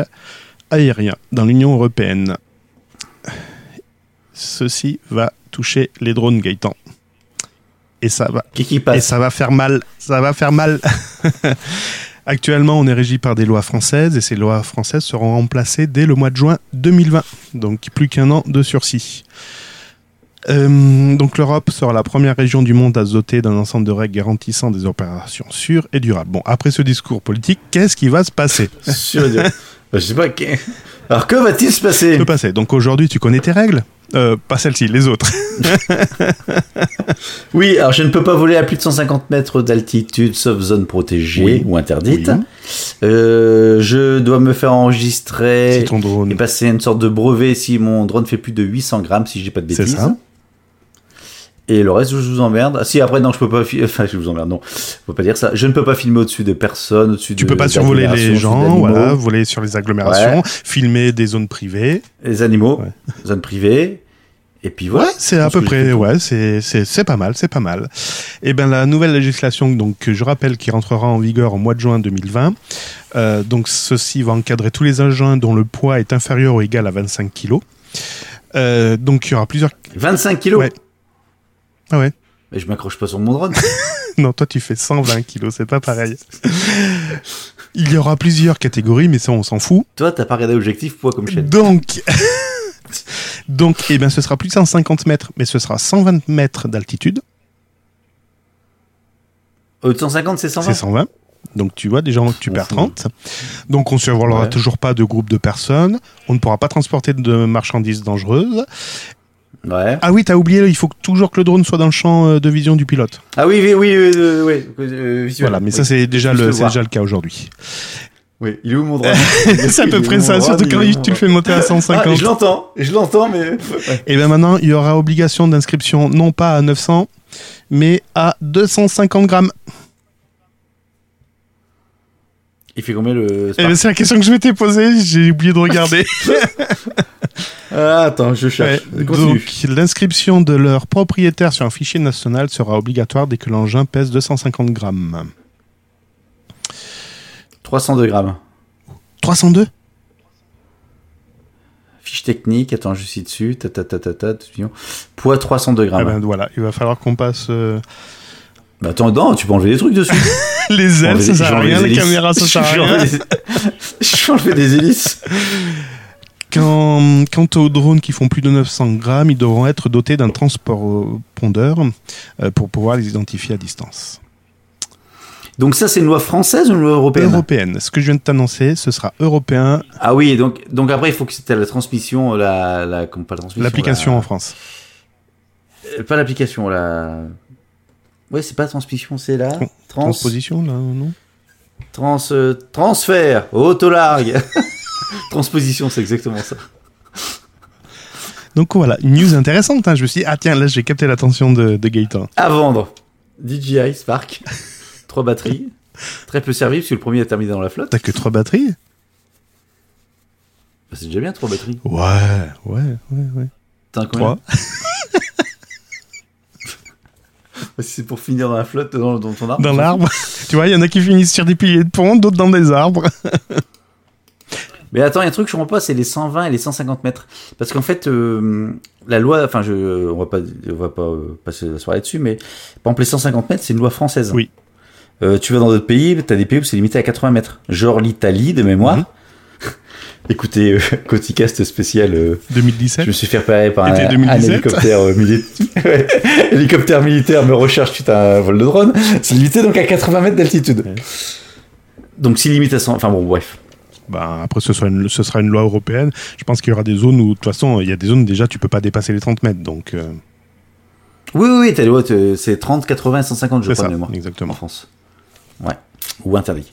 A: aérien dans l'Union européenne. Ceci va toucher les drones Gaëtan. Et ça va
C: Qui qui
A: et
C: passe
A: ça va faire mal. Ça va faire mal. Actuellement, on est régi par des lois françaises et ces lois françaises seront remplacées dès le mois de juin 2020. Donc plus qu'un an de sursis. Euh, donc l'Europe sera la première région du monde à se doter d'un ensemble de règles garantissant des opérations sûres et durables. Bon, après ce discours politique, qu'est-ce qui va se passer?
C: Sûr et dur. Je sais pas. Alors, que va-t-il se passer?
A: Que passer? Donc aujourd'hui, tu connais tes règles? Euh, Pas celles-ci, les autres.
C: Oui, alors je ne peux pas voler à plus de 150 mètres d'altitude, sauf zone protégée
A: Oui.
C: ou interdite.
A: Oui.
C: Euh, je dois me faire enregistrer
A: C'est ton drone.
C: et passer une sorte de brevet si mon drone fait plus de 800 grammes, si j'ai pas de
A: C'est
C: bêtises.
A: ça.
C: Et le reste, je vous emmerde. Ah, si, après, non, je peux pas. fi- Enfin, je vous emmerde, non. Peux pas dire ça. Je ne peux pas filmer au-dessus de personnes, au-dessus
A: Tu
C: de.
A: peux pas survoler les gens, voilà, voler sur les agglomérations,
C: Ouais.
A: filmer des zones privées.
C: Les animaux,
A: Ouais.
C: zone privée. Et puis voilà.
A: Ouais, c'est à peu près, ouais, c'est c'est c'est pas mal, c'est pas mal. Et ben la nouvelle législation, donc que je rappelle, qui rentrera en vigueur au mois de juin 2020. euh, donc ceci va encadrer tous les engins dont le poids est inférieur ou égal à 25 kg. Euh, donc il y aura plusieurs.
C: 25 kilos?
A: Ouais. Ah ouais.
C: Mais je m'accroche pas sur mon drone.
A: Non, toi tu fais 120 kg, c'est pas pareil. Il y aura plusieurs catégories, mais ça on s'en fout.
C: Toi, t'as pas regardé objectif poids comme chaîne.
A: Donc, donc, eh ben, ce sera plus de 150 mètres, mais ce sera 120 mètres d'altitude.
C: Au 150, c'est 120.
A: C'est 120. Donc tu vois déjà tu perds
C: fout.
A: 30. Donc on ne survolera
C: Ouais.
A: toujours pas de groupe de personnes. On ne pourra pas transporter de marchandises dangereuses.
C: Ouais.
A: Ah oui, t'as oublié, il faut toujours que le drone soit dans le champ euh, de vision du pilote.
C: Ah oui, oui, oui, oui, oui, oui, euh, visuel.
A: Voilà, mais ça c'est déjà, le, déjà le cas aujourd'hui.
C: Oui, il est où mon drone
A: C'est à peu près ça, surtout quand
C: Il
A: tu le fais monter à
C: drone
A: 150.
C: Ah, je l'entends, je l'entends, mais. Ouais.
A: Et bien maintenant, il y aura obligation d'inscription non pas à 900, mais à 250 grammes.
C: Il fait combien le.
A: Eh
C: Spark
A: c'est la question que je m'étais posée, j'ai oublié de regarder.
C: Ah, attends, je cherche.
A: Ouais, donc, l'inscription de leur propriétaire sur un fichier national sera obligatoire dès que l'engin pèse 250 grammes.
C: 302 grammes.
A: 302
C: Fiche technique, attends, je suis dessus. Ta, ta, ta, ta, ta. Poids 302
A: Eh
C: grammes.
A: ben, voilà, il va falloir qu'on passe euh,
C: Bah, attends, non, tu peux enlever des trucs dessus.
A: les ailes, ça sert à rien, les caméras, ça sert à rien.
C: enlevé des- J'ai enlevé des hélices.
A: Quand, quant aux drones qui font plus de 900 grammes, ils devront être dotés d'un transpondeur euh, pour pouvoir les identifier à distance.
C: Donc, ça, c'est une loi française ou une loi européenne
A: Européenne. Ce que je viens de t'annoncer, ce sera européen,
C: Ah oui, donc, donc après, il faut que c'était la transmission, la. la comment- pas la transmission.
A: l'application
C: la-
A: en France.
C: Euh, Pas l'application, la. Ouais, c'est pas transmission, c'est Trans...
A: Transposition, là, non
C: Trans... euh, transfert, autolargue. Transposition, c'est exactement ça.
A: Donc voilà, une news intéressante. hein. Je me suis dit, ah tiens, là j'ai capté l'attention de, de Gaëtan.
C: À vendre. DJI Spark. Trois batteries. Très peu servi parce que le premier a terminé dans la flotte.
A: T'as que trois batteries
C: Bah, c'est déjà bien, trois batteries.
A: Ouais, ouais, ouais, ouais.
C: T'en as combien
A: Trois.
C: Si c'est pour finir dans la flotte, dans, dans ton arbre.
A: Dans l'arbre. tu vois, il y en a qui finissent sur des piliers de pont, d'autres dans des arbres.
C: Mais attends, il y a un truc que je comprends pas, c'est les 120 et les 150 mètres. Parce qu'en fait, euh, la loi, enfin, je, on va pas, on va pas euh, passer la soirée dessus, mais par exemple, les 150 mètres, c'est une loi française.
A: Oui.
C: Euh, tu vas dans d'autres pays, t'as des pays où c'est limité à 80 mètres. Genre l'Italie, de mémoire.
A: Mhm.
C: Euh, Coticast spécial, euh,
A: 2017.
C: je me suis fait repérer par un,
A: Était
C: un
A: 2017.
C: hélicoptère euh, militaire. Hélicoptère militaire me recherche suite à un vol de drone. C'est limité donc à 80 mètres d'altitude.
A: Ouais.
C: Donc si limite à 100, enfin bon, bref.
A: Bah, après, ce sera, une, ce sera une loi européenne. Je pense qu'il y aura des zones où, de toute façon, il y a des zones déjà, tu peux pas dépasser les 30 mètres. Donc, euh,
C: Oui, oui, oui, t'as les c'est 30, 80, 150, je crois,
A: ça,
C: de mémoire. en
A: exactement.
C: France. Ouais. Ou interdit.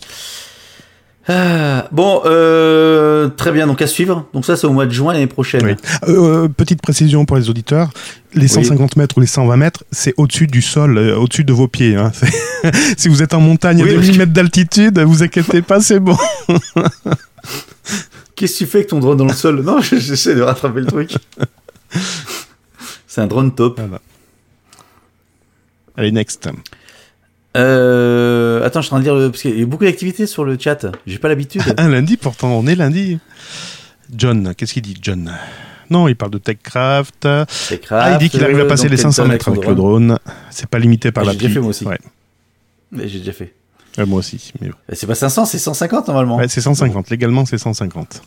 C: Ah, bon, euh, très bien, donc à suivre. Donc ça, c'est au mois de juin l'année prochaine.
A: Oui. Euh, petite précision pour les auditeurs les 150 mètres ou les 120 mètres, c'est au-dessus du sol, euh, au-dessus de vos pieds. hein. Si vous êtes en montagne
C: Oui,
A: à
C: parce
A: 2000
C: que-
A: mètres d'altitude, vous inquiétez pas, c'est bon.
C: Qu'est-ce que tu fais avec ton drone dans le sol? Non, j'essaie de rattraper le truc. c'est un drone top.
A: Voilà. Allez, next.
C: Euh, attends, je suis en train de dire, le- parce qu'il y a beaucoup d'activités sur le chat. J'ai pas l'habitude.
A: Un lundi, pourtant, on est lundi. John, qu'est-ce qu'il dit, John? Non, il parle de TechCraft.
C: C'est
A: Ah, il dit qu'il arrive à passer les 500 mètres avec le drone. C'est pas limité par
C: Ah,
A: la
C: j'ai déjà fait, moi aussi.
A: Ouais.
C: J'ai déjà fait.
A: Ouais, moi aussi. Mais...
C: Et C'est pas 500, c'est 150 normalement.
A: Ouais, c'est 150. Légalement, c'est 150.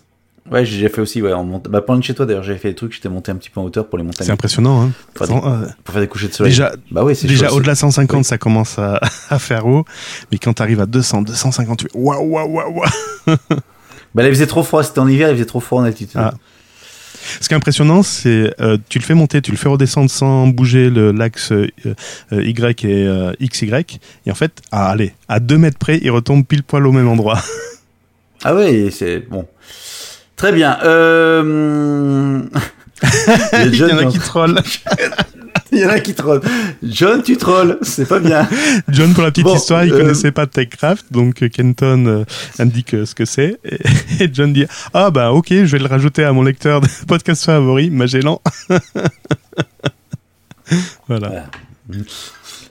C: Ouais, j'ai fait aussi. Ouais, en mont... bah, loin de chez toi d'ailleurs. J'avais fait des trucs. J'étais monté un petit peu en hauteur pour les montagnes.
A: C'est impressionnant. Hein. Euh,
C: Pour faire des couchers de soleil.
A: déjà,
C: bah c'est
A: déjà au-delà de 150,
C: Oui.
A: ça commence à, à faire haut. Mais quand tu arrives à 200, 250, tu fais waouh, waouh, waouh, waouh.
C: Bah là, il faisait trop froid. C'était en hiver. Il faisait trop froid en altitude.
A: Ah. Ce qui est impressionnant, c'est euh, tu le fais monter, tu le fais redescendre sans bouger l'axe euh, euh, Y et euh, XY. Et en fait, à, allez, à 2 mètres près, il retombe pile poil au même endroit.
C: Ah ouais, c'est bon. Très bien. Euh... il y
A: en a qui trollent.
C: il y en a qui trollent. John, tu trolls. C'est pas bien.
A: John, pour la petite
C: Bon,
A: histoire, il
C: euh,
A: connaissait pas TechCraft, donc euh, Kenton indique ce que c'est. Et, John dit Ah, bah ok, je vais le rajouter à mon lecteur de podcast favori, Magellan. voilà.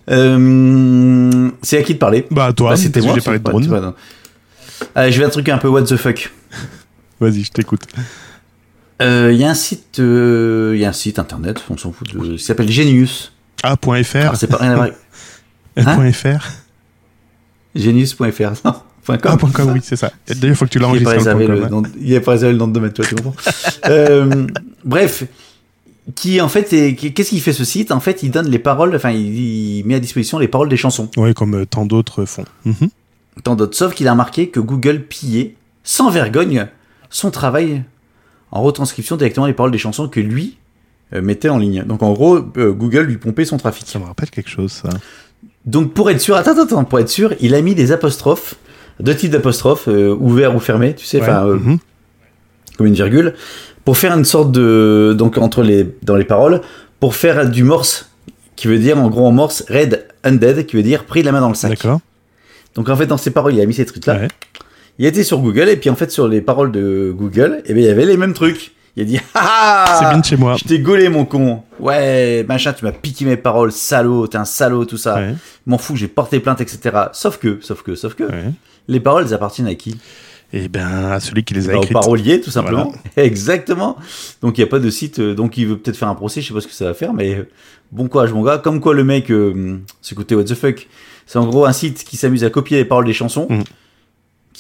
C: Euh... C'est à qui de parler?
A: Bah, à toi,
C: Bah, C'était moi.
A: j'ai parlé de drone.
C: Allez, je vais un truc un peu what the fuck.
A: Vas-y, je t'écoute.
C: Euh, Il y a un site, euh, y a un site internet, on s'en fout, de, qui s'appelle Genius.
A: A.fr.
C: Alors c'est pas rien à voir. Hein
A: .fr.
C: Genius.fr, non. point
A: Ah,
C: .com.
A: point .com, oui, c'est ça. D'ailleurs, il faut que tu l'enregistres.
C: le
A: hein.
C: il est pas réservé le nom de domaine, toi, tu comprends euh, Bref, qui en fait, est- qu'est-ce qu'il fait ce site? En fait, il donne les paroles, enfin, il, il met à disposition les paroles des chansons.
A: Oui, comme euh, tant d'autres font. Mhm.
C: Tant d'autres, sauf qu'il a remarqué que Google pillait, sans vergogne, son travail en retranscription directement les paroles des chansons que lui euh, mettait en ligne. Donc en gros, euh, Google lui pompait son trafic.
A: Ça me rappelle quelque chose, ça.
C: Donc pour être sûr, attends, attends, attends, pour être sûr, il a mis des apostrophes deux types d'apostrophes, euh, ouvert ou fermé, tu sais,
A: Ouais,
C: euh,
A: mhm.
C: comme une virgule, pour faire une sorte de. Donc, entre les. Dans les paroles, pour faire du morse, qui veut dire, en gros, en morse, red undead, qui veut dire pris la main dans le sac.
A: D'accord.
C: Donc, en fait, dans ses paroles, il a mis ces trucs-là.
A: Ouais.
C: Il était sur Google, et puis en fait, sur les paroles de Google, eh ben, il y avait les mêmes trucs. Il a dit Ah
A: C'est bien de chez moi.
C: Je t'ai gaulé, mon con. Ouais, machin, tu m'as piqué mes paroles, salaud, t'es un salaud, tout ça.
A: Ouais,
C: M'en fous, j'ai porté plainte, etc. Sauf que, sauf que, sauf que,
A: ouais.
C: les paroles, elles appartiennent à qui?
A: Et ben à celui qui les a
C: Bah, Au
A: écrites.
C: parolier, tout simplement. Exactement. Donc, il n'y a pas de site. euh, donc, il veut peut-être faire un procès, je sais pas ce que ça va faire, mais euh, bon courage, mon gars. Comme quoi, le mec, euh, ce côté what the fuck, c'est en gros un site qui s'amuse à copier les paroles des chansons,
A: Mhm.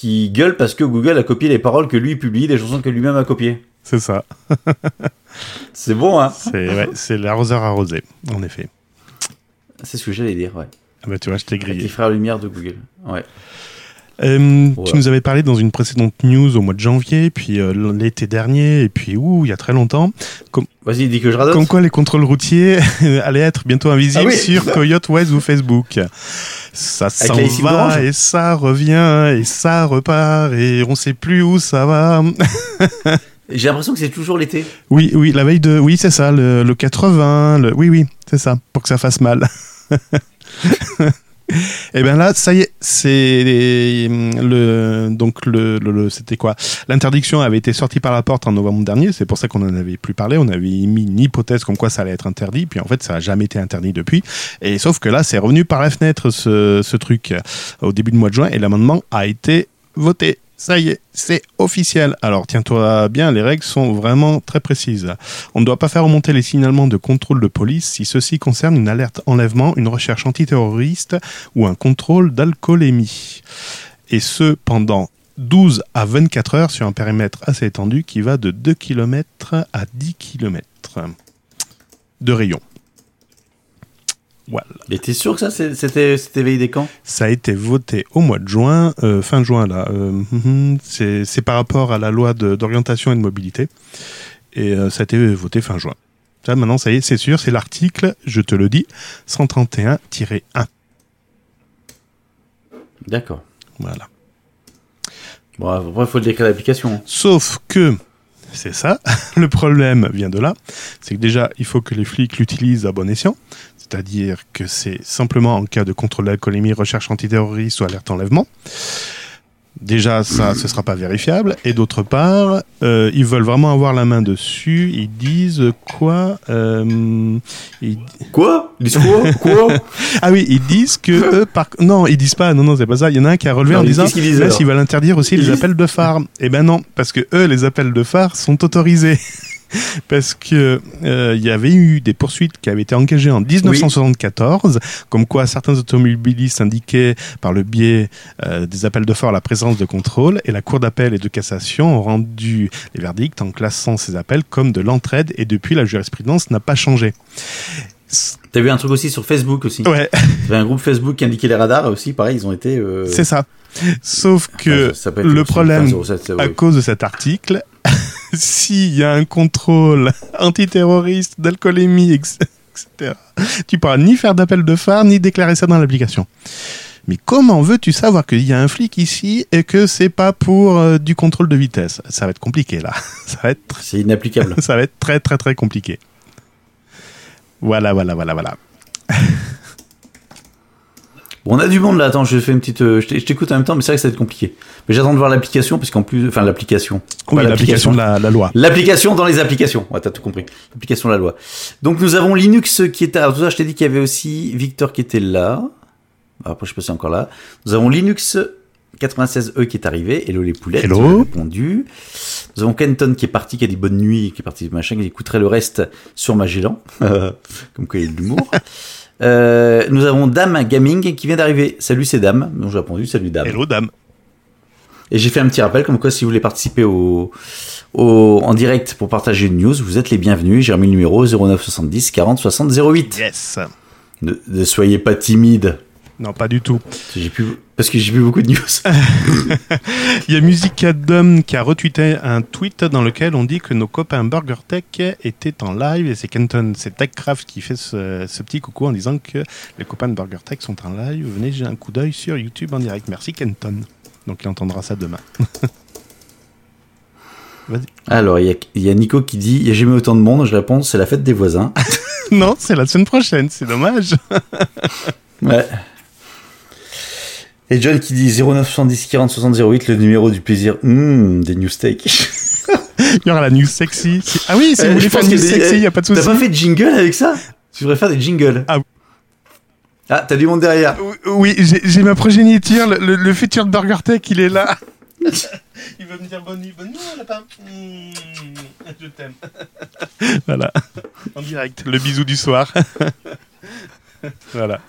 C: Qui gueule parce que Google a copié les paroles que lui publie, des chansons que lui-même a copiées.
A: C'est ça.
C: C'est bon, hein
A: C'est ouais, l'arroseur arrosé, en effet.
C: C'est ce que j'allais dire, ouais.
A: Ah bah, tu vois, je t'ai
C: Avec les
A: grillé.
C: frères Lumière de Google. Ouais.
A: Euh, Tu nous avais parlé dans une précédente news au mois de janvier, puis euh, l'été dernier, et puis ouh, il y a très longtemps,
C: Vas-y, dis que je radote.
A: comme quoi les contrôles routiers allaient être bientôt invisibles
C: Ah oui.
A: sur Coyote Waze ou Facebook. Ça s'en va et ça revient et ça repart et on sait plus où ça va.
C: J'ai l'impression que c'est toujours l'été.
A: Oui, oui, la veille de, oui, c'est ça, le, le 80, le, oui, oui, c'est ça, pour que ça fasse mal. Et bien là, ça y est, c'est le donc le, c'était quoi? L'interdiction avait été sortie par la porte en novembre dernier. C'est pour ça qu'on en avait plus parlé. On avait mis une hypothèse comme quoi ça allait être interdit. Puis en fait, ça a jamais été interdit depuis. Et sauf que là, c'est revenu par la fenêtre ce, ce truc au début du mois de juin et l'amendement a été voté. Ça y est, c'est officiel. Alors tiens-toi bien, les règles sont vraiment très précises. On ne doit pas faire remonter les signalements de contrôle de police si ceci concerne une alerte enlèvement, une recherche antiterroriste ou un contrôle d'alcoolémie. Et ce, pendant 12 à 24 heures sur un périmètre assez étendu qui va de 2 km à 10 km de rayon.
C: Et t'es sûr que ça, c'était c'était validé quand
A: Ça a été voté au mois de juin, euh, fin juin là. Euh, mhm, c'est c'est par rapport à la loi d'orientation et de mobilité. Et euh, ça a été voté fin juin. Ça, maintenant, ça y est, c'est sûr, c'est l'article, je te le dis, 131-1.
C: D'accord.
A: Voilà.
C: Bon, après, il faut le décret d'application.
A: Sauf que, c'est ça, le problème vient de là, c'est que déjà, il faut que les flics l'utilisent à bon escient, c'est-à-dire que c'est simplement en cas de contrôle d'alcoolémie, recherche antiterroriste ou alerte enlèvement. Déjà, ça, ce sera pas vérifiable. Et d'autre part, euh, ils veulent vraiment avoir la main dessus. Ils disent quoi euh, ils-
C: Quoi? Ils disent quoi? Quoi?
A: Ah oui, ils disent que eux, par... non, ils disent pas. Non, non, c'est pas ça. Il y en a un qui a relevé
C: Non,
A: en disant,
C: alors.
A: s'ils veulent interdire aussi
C: Ils
A: les
C: disent-
A: appels de phare. Eh ben non, parce que eux, les appels de phare sont autorisés. Parce que euh, il y avait eu des poursuites qui avaient été engagées en 1974, comme quoi certains automobilistes indiquaient par le biais euh, des appels de phare la présence de contrôle, et la Cour d'appel et de cassation ont rendu les verdicts en classant ces appels comme de l'entraide, et depuis la jurisprudence n'a pas changé.
C: T'as vu un truc aussi sur Facebook aussi
A: Ouais,
C: T'avais un groupe Facebook qui indiquait les radars aussi, pareil, ils ont été. euh,
A: c'est ça. Sauf que
C: enfin, ça- ça peut être
A: le problème,
C: 15,07, ça,
A: à cause de cet article, s'il y a un contrôle antiterroriste, d'alcoolémie, etc., tu pourras ni faire d'appel de phare, ni déclarer ça dans l'application. Mais comment veux-tu savoir qu'il y a un flic ici et que c'est pas pour euh, du contrôle de vitesse? Ça va être compliqué là. Ça va être,
C: C'est inapplicable.
A: ça va être très très très compliqué. Voilà, voilà, voilà, voilà.
C: Bon, on a du monde là, attends, je fais une petite. euh, je t'é- je t'écoute en même temps, mais c'est vrai que ça va être compliqué. Mais j'attends de voir l'application, parce qu'en plus. Enfin, l'application.
A: Oui, l'application de la, la loi.
C: L'application dans les applications. Ouais, t'as tout compris. L'application de la loi. Donc nous avons Linux qui est. Alors tout ça, je t'ai dit qu'il y avait aussi Victor qui était là. Après, je sais pas si c'est encore là. Nous avons Linux 96E qui est arrivé. Hello les poulettes.
A: Hello.
C: répondu. Nous avons Kenton qui est parti, qui a dit bonne nuit, qui est parti machin, qui écouterait le reste sur Magellan. Comme quoi il y a de l'humour. Euh, nous avons Dame Gaming qui vient d'arriver. Salut, c'est Dame. Donc j'ai répondu, salut Dame.
A: Hello, dame.
C: Et j'ai fait un petit rappel comme quoi si vous voulez participer au, au, en direct pour partager une news, vous êtes les bienvenus. J'ai remis le numéro 09 70 40 60 08.
A: Yes.
C: Ne, ne soyez pas timide.
A: Non, pas du tout.
C: J'ai plus, parce que j'ai plus beaucoup de news.
A: Il y a Musicadom qui a retweeté un tweet dans lequel on dit que nos copains BurgerTech étaient en live et c'est Kenton, c'est TechCraft qui fait ce, ce petit coucou en disant que les copains de BurgerTech sont en live. Venez, j'ai un coup d'œil sur YouTube en direct. Merci Kenton. Donc il entendra ça demain.
C: Alors, il y, y a Nico qui dit Il n'y a jamais autant de monde. Je réponds C'est la fête des voisins.
A: non, c'est la semaine prochaine, c'est dommage.
C: Ouais. Et John qui dit 0970 40 60 08, le numéro du plaisir. Hum, des news steak.
A: Il y aura la news sexy. Ah oui, si
C: Euh,
A: vous voulez faire news sexy, il n'y a pas de
C: T'as
A: souci.
C: pas fait de jingle avec ça? Tu devrais faire des jingles.
A: Ah.
C: Ah, t'as du monde derrière.
A: Oui, j'ai ma progéniture, le, le- le futur de Burger Tech, il est là. il veut me dire bonne nuit, bonne nuit, lapin. Mmh, je t'aime. voilà, en direct, le bisou du soir. voilà.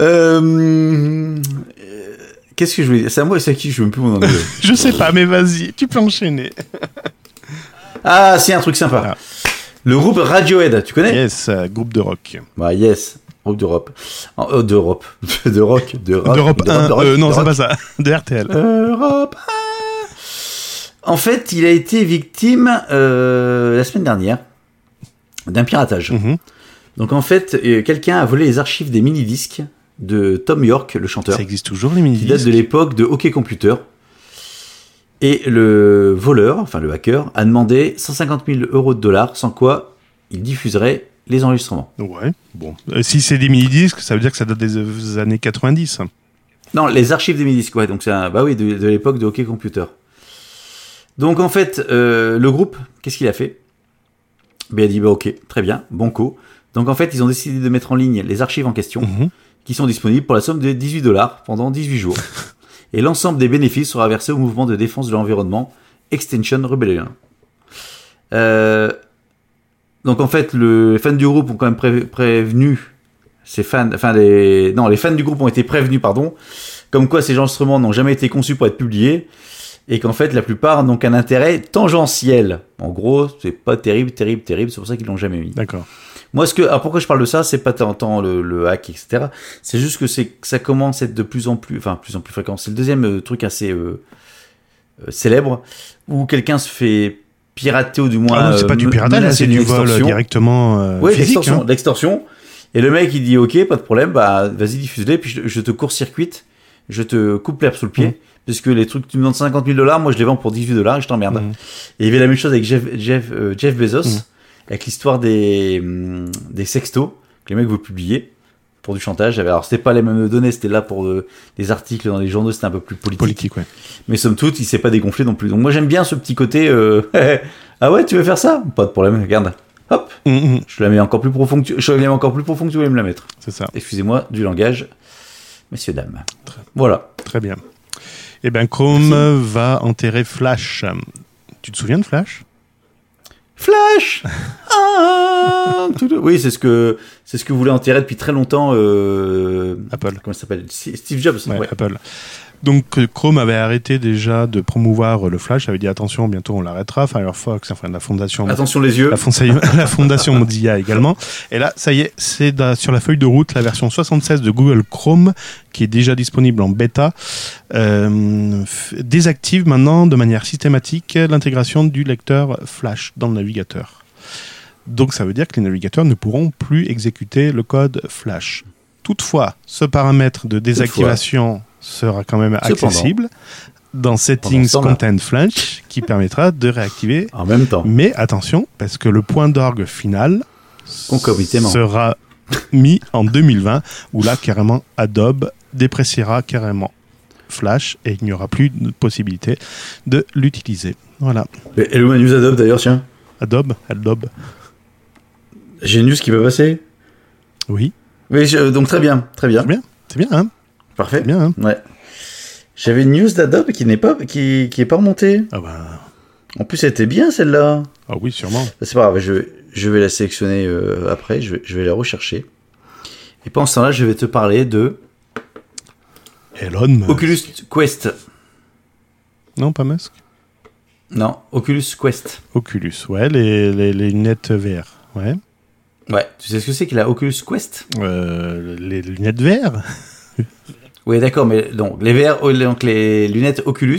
C: Euh, euh, Qu'est-ce que je voulais dire? C'est à moi et c'est à qui Je ne plus mon nom.
A: Je sais pas, mais vas-y, tu peux enchaîner.
C: ah, si, un truc sympa.
A: Ah.
C: Le groupe Radiohead, tu connais?
A: Yes, euh, groupe de rock.
C: Bah, yes. Groupe d'Europe. Euh, D'Europe. de rock. De rock.
A: D'Europe
C: de
A: 1,
C: rock,
A: euh, non, c'est pas ça, de RTL.
C: Europe 1. En fait, il a été victime euh, la semaine dernière d'un piratage.
A: Mhm.
C: Donc en fait, euh, quelqu'un a volé les archives des mini-disques de Tom York, le chanteur,
A: Ça existe toujours, les mini
C: qui date de l'époque de Hockey Computer. Et le voleur, enfin le hacker, a demandé 150 000 euros de dollars, sans quoi il diffuserait les enregistrements.
A: Ouais, bon. Euh, si c'est des mini-disques, ça veut dire que ça date des euh, années 90.
C: Non, les archives des mini-disques, ouais, donc c'est un, bah oui, de, de l'époque de Hockey Computer. Donc en fait, euh, le groupe, qu'est-ce qu'il a fait? Ben, Il a dit, bah ok, très bien, bon coup. Donc en fait, ils ont décidé de mettre en ligne les archives en question,
A: Mhm.
C: Qui sont disponibles pour la somme de 18 dollars pendant 18 jours. Et l'ensemble des bénéfices sera versé au mouvement de défense de l'environnement Extension Rebellion. Euh, donc en fait, le- les fans du groupe ont quand même pré- prévenu ces fans, enfin les, non, les fans du groupe ont été prévenus, pardon, comme quoi ces enregistrements n'ont jamais été conçus pour être publiés et qu'en fait la plupart n'ont qu'un intérêt tangentiel. En gros, c'est pas terrible, terrible, terrible, c'est pour ça qu'ils l'ont jamais mis.
A: D'accord.
C: Moi, ce que, alors pourquoi je parle de ça, c'est pas tant, tant le, le hack, etc. C'est juste que c'est ça commence à être de plus en plus, enfin, plus en plus fréquent. C'est le deuxième euh, truc assez euh, euh, célèbre où quelqu'un se fait pirater ou du moins.
A: Ah non, c'est pas
C: euh,
A: du piratage, c'est du vol directement
C: Oui, l'extorsion,
A: hein.
C: l'extorsion. Et le mec, il dit, ok, pas de problème, bah, vas-y, diffuse-les, puis je, je te court-circuite, je te coupe l'herbe sous le pied,
A: Mhm.
C: puisque les trucs, tu me demandes 50 000 dollars, moi je les vends pour 18 dollars et je t'emmerde.
A: Mhm.
C: Et il y avait la même chose avec Jeff, Jeff, euh, Jeff Bezos,
A: Mhm.
C: Avec l'histoire des, hum, des sextos que les mecs veulent publier pour du chantage. Alors, c'était pas les mêmes données, c'était là pour euh, des articles dans les journaux, c'était un peu plus politique.
A: Politique, ouais.
C: Mais somme toute, il s'est pas dégonflé non plus. Donc, moi, j'aime bien ce petit côté. euh, ah ouais, tu veux faire ça? Pas de problème, regarde. Hop,
A: Mhm,
C: je la mets encore plus profond que tu, je la mets encore plus profond que tu voulais me la mettre.
A: c'est ça.
C: Excusez-moi du langage, messieurs dames. Voilà.
A: Très bien. Eh bien, Chrome va enterrer Flash. Tu te souviens de Flash?
C: Flash Ah, Oui, c'est ce que c'est ce que voulait enterrer depuis très longtemps. Euh...
A: Apple.
C: Comment s'appelle? Steve Jobs.
A: Ouais,
C: ouais.
A: Apple. Donc euh, Chrome avait arrêté déjà de promouvoir euh, le Flash, avait dit attention, bientôt on l'arrêtera. Firefox, enfin la fondation,
C: Attention les yeux.
A: la, fondation, la fondation Mozilla également. Et là, ça y est, c'est sur la feuille de route la version 76 de Google Chrome qui est déjà disponible en bêta. euh, désactive maintenant de manière systématique l'intégration du lecteur Flash dans le navigateur. Donc ça veut dire que les navigateurs ne pourront plus exécuter le code Flash. Toutefois, ce paramètre de désactivation sera quand même
C: Cependant.
A: accessible dans Settings. Content Flash qui permettra de réactiver
C: En même temps.
A: mais attention, parce que le point d'orgue final sera mis en 2020, où là, carrément, Adobe dépréciera carrément Flash et il n'y aura plus de possibilité de l'utiliser. Voilà.
C: Et Hello ma news Adobe d'ailleurs, tiens.
A: Adobe, Adobe.
C: J'ai une news qui peut passer.
A: Oui,
C: je- donc très bien, très bien.
A: c'est bien, c'est bien, hein
C: Parfait.
A: Bien, hein
C: Ouais. J'avais une news d'Adobe qui n'est pas qui, qui est pas remontée.
A: ah, bah,
C: En plus, elle était bien celle-là.
A: ah oui, sûrement.
C: C'est pas grave, je, je vais la sélectionner euh, après, je vais, je vais la rechercher. Et pendant ce temps-là, je vais te parler de
A: Elon.
C: Oculus Quest.
A: Non, pas Musk.
C: Non, Oculus Quest.
A: Oculus, ouais, les, les, les lunettes VR. Ouais.
C: Ouais, tu sais ce que c'est que la Oculus Quest?
A: Euh, les lunettes VR
C: Oui, d'accord, mais donc les VR, oh, donc les lunettes Oculus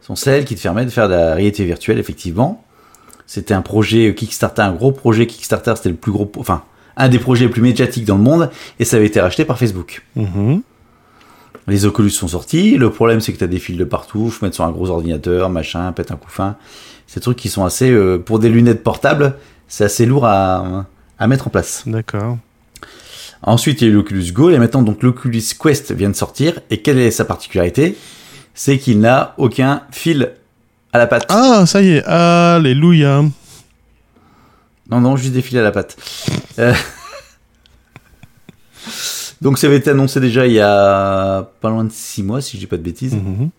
C: sont celles qui te permettent de faire de la réalité virtuelle, effectivement. C'était un projet Kickstarter, un gros projet Kickstarter, c'était le plus gros, enfin, un des projets les plus médiatiques dans le monde, et ça avait été racheté par Facebook.
A: Mhm.
C: Les Oculus sont sortis. Le problème, c'est que tu as des fils de partout. Faut mettre sur un gros ordinateur, machin, pète un coup fin. Ces trucs qui sont assez, euh, pour des lunettes portables, c'est assez lourd à, à mettre en place.
A: D'accord.
C: Ensuite, il y a eu l'Oculus Go, et maintenant, donc, l'Oculus Quest vient de sortir. Et quelle est sa particularité? C'est qu'il n'a aucun fil à la patte.
A: Ah, ça y est, alléluia.
C: Non, non, juste des fils à la patte. Euh, Donc, ça avait été annoncé déjà il y a pas loin de 6 mois, si je dis pas de bêtises.
A: Mhm.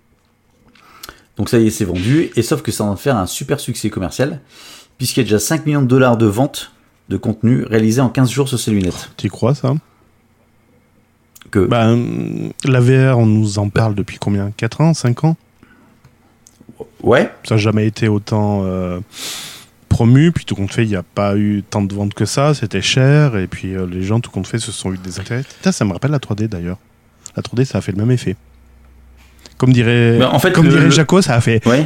C: Donc, ça y est, c'est vendu. Et sauf que ça va en faire un super succès commercial, puisqu'il y a déjà 5 millions de dollars de ventes de contenu réalisés en 15 jours sur ces lunettes.
A: Tu crois ça?
C: Que,
A: bah, hum, La VR, on nous en parle depuis combien? 4 ans? 5 ans?
C: Ouais,
A: Ça n'a jamais été autant euh, promu, puis tout compte fait, il n'y a pas eu tant de ventes que ça, c'était cher, et puis euh, les gens, tout compte fait, se sont eu des intérêts. Putain, ça me rappelle la 3D d'ailleurs. La 3D, ça a fait le même effet. Comme dirait,
C: en fait,
A: comme
C: le-
A: dirait Jaco, ça a fait.
C: ouais.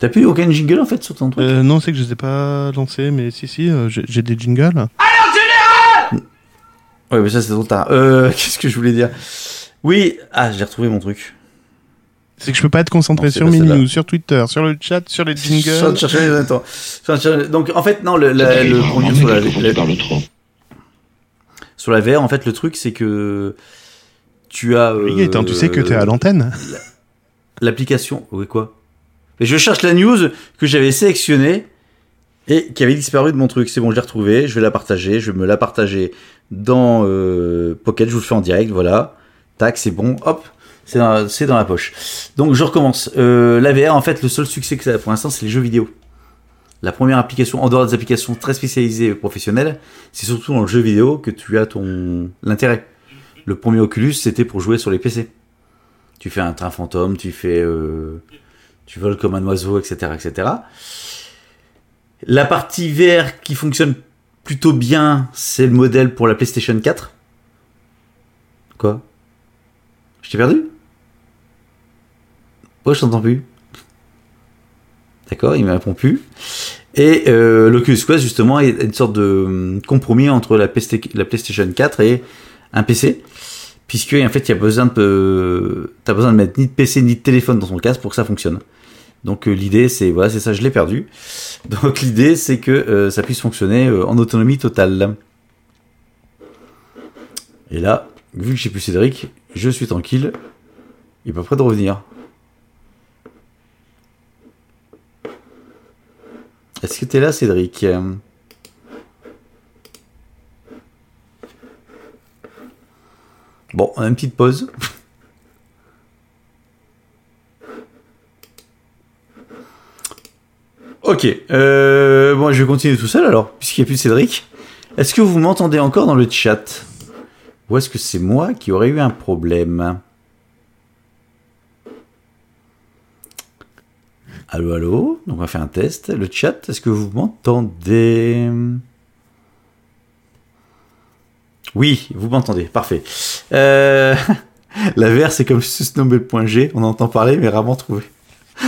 C: T'as plus aucun jingle en fait sur ton truc
A: Euh, non, c'est que je ne les ai pas lancés, mais si, si, euh, j'ai j'ai des jingles.
C: Ouais, mais ça c'est trop tard. Euh, qu'est-ce que je voulais dire? Oui, ah, j'ai retrouvé mon truc.
A: C'est que je peux pas être concentré
C: Non,
A: sur news, sur Twitter, sur le chat, sur les
C: Je suis en train
A: jingles.
C: de chercher les attends. Je suis en train de chercher- Donc en fait non, le, la- sur la, la- sur la VR, en fait le truc c'est que tu as euh,
A: Oui, tu sais que tu es à l'antenne.
C: l'application. Oui quoi? Mais je cherche la news que j'avais sélectionnée et qui avait disparu de mon truc. C'est bon, je l'ai retrouvée. Je vais la partager. Je vais me la partager dans euh, Pocket. Je vous le fais en direct. Voilà. Tac, c'est bon. Hop. C'est dans, la poche. Donc je recommence. Euh, la VR, en fait, le seul succès que ça a pour l'instant, c'est les jeux vidéo. La première application, en dehors des applications très spécialisées et professionnelles, c'est surtout dans le jeu vidéo que tu as ton l'intérêt. Le premier Oculus, c'était pour jouer sur les PC. Tu fais un train fantôme, tu fais, euh, tu voles comme un oiseau, etc., etc. La partie VR qui fonctionne plutôt bien, c'est le modèle pour la PlayStation 4. Quoi? Je t'ai perdu? Pourquoi je t'entends plus? D'accord, il me répond plus. Et euh, l'Oculus Quest, justement, est une sorte de hum, compromis entre la PlayStation 4 et un PC. Puisque, en fait, il y a besoin de, t'as besoin de mettre ni de PC ni de téléphone dans ton casque pour que ça fonctionne. Donc, euh, l'idée, c'est, voilà, c'est ça, je l'ai perdu. Donc, l'idée, c'est que euh, ça puisse fonctionner euh, en autonomie totale. Et là, vu que j'ai plus Cédric, je suis tranquille. Il est pas prêt de revenir. Est-ce que t'es là, Cédric? Bon, on a une petite pause. ok, euh, bon, je vais continuer tout seul alors, puisqu'il n'y a plus Cédric. Est-ce que vous m'entendez encore dans le chat? Ou est-ce que c'est moi qui aurais eu un problème? Allô, allô? Donc on va faire un test. Le chat, est-ce que vous m'entendez? Oui, vous m'entendez. Parfait. Euh, La VR, c'est comme susnombel.g. On entend parler, mais rarement trouvé.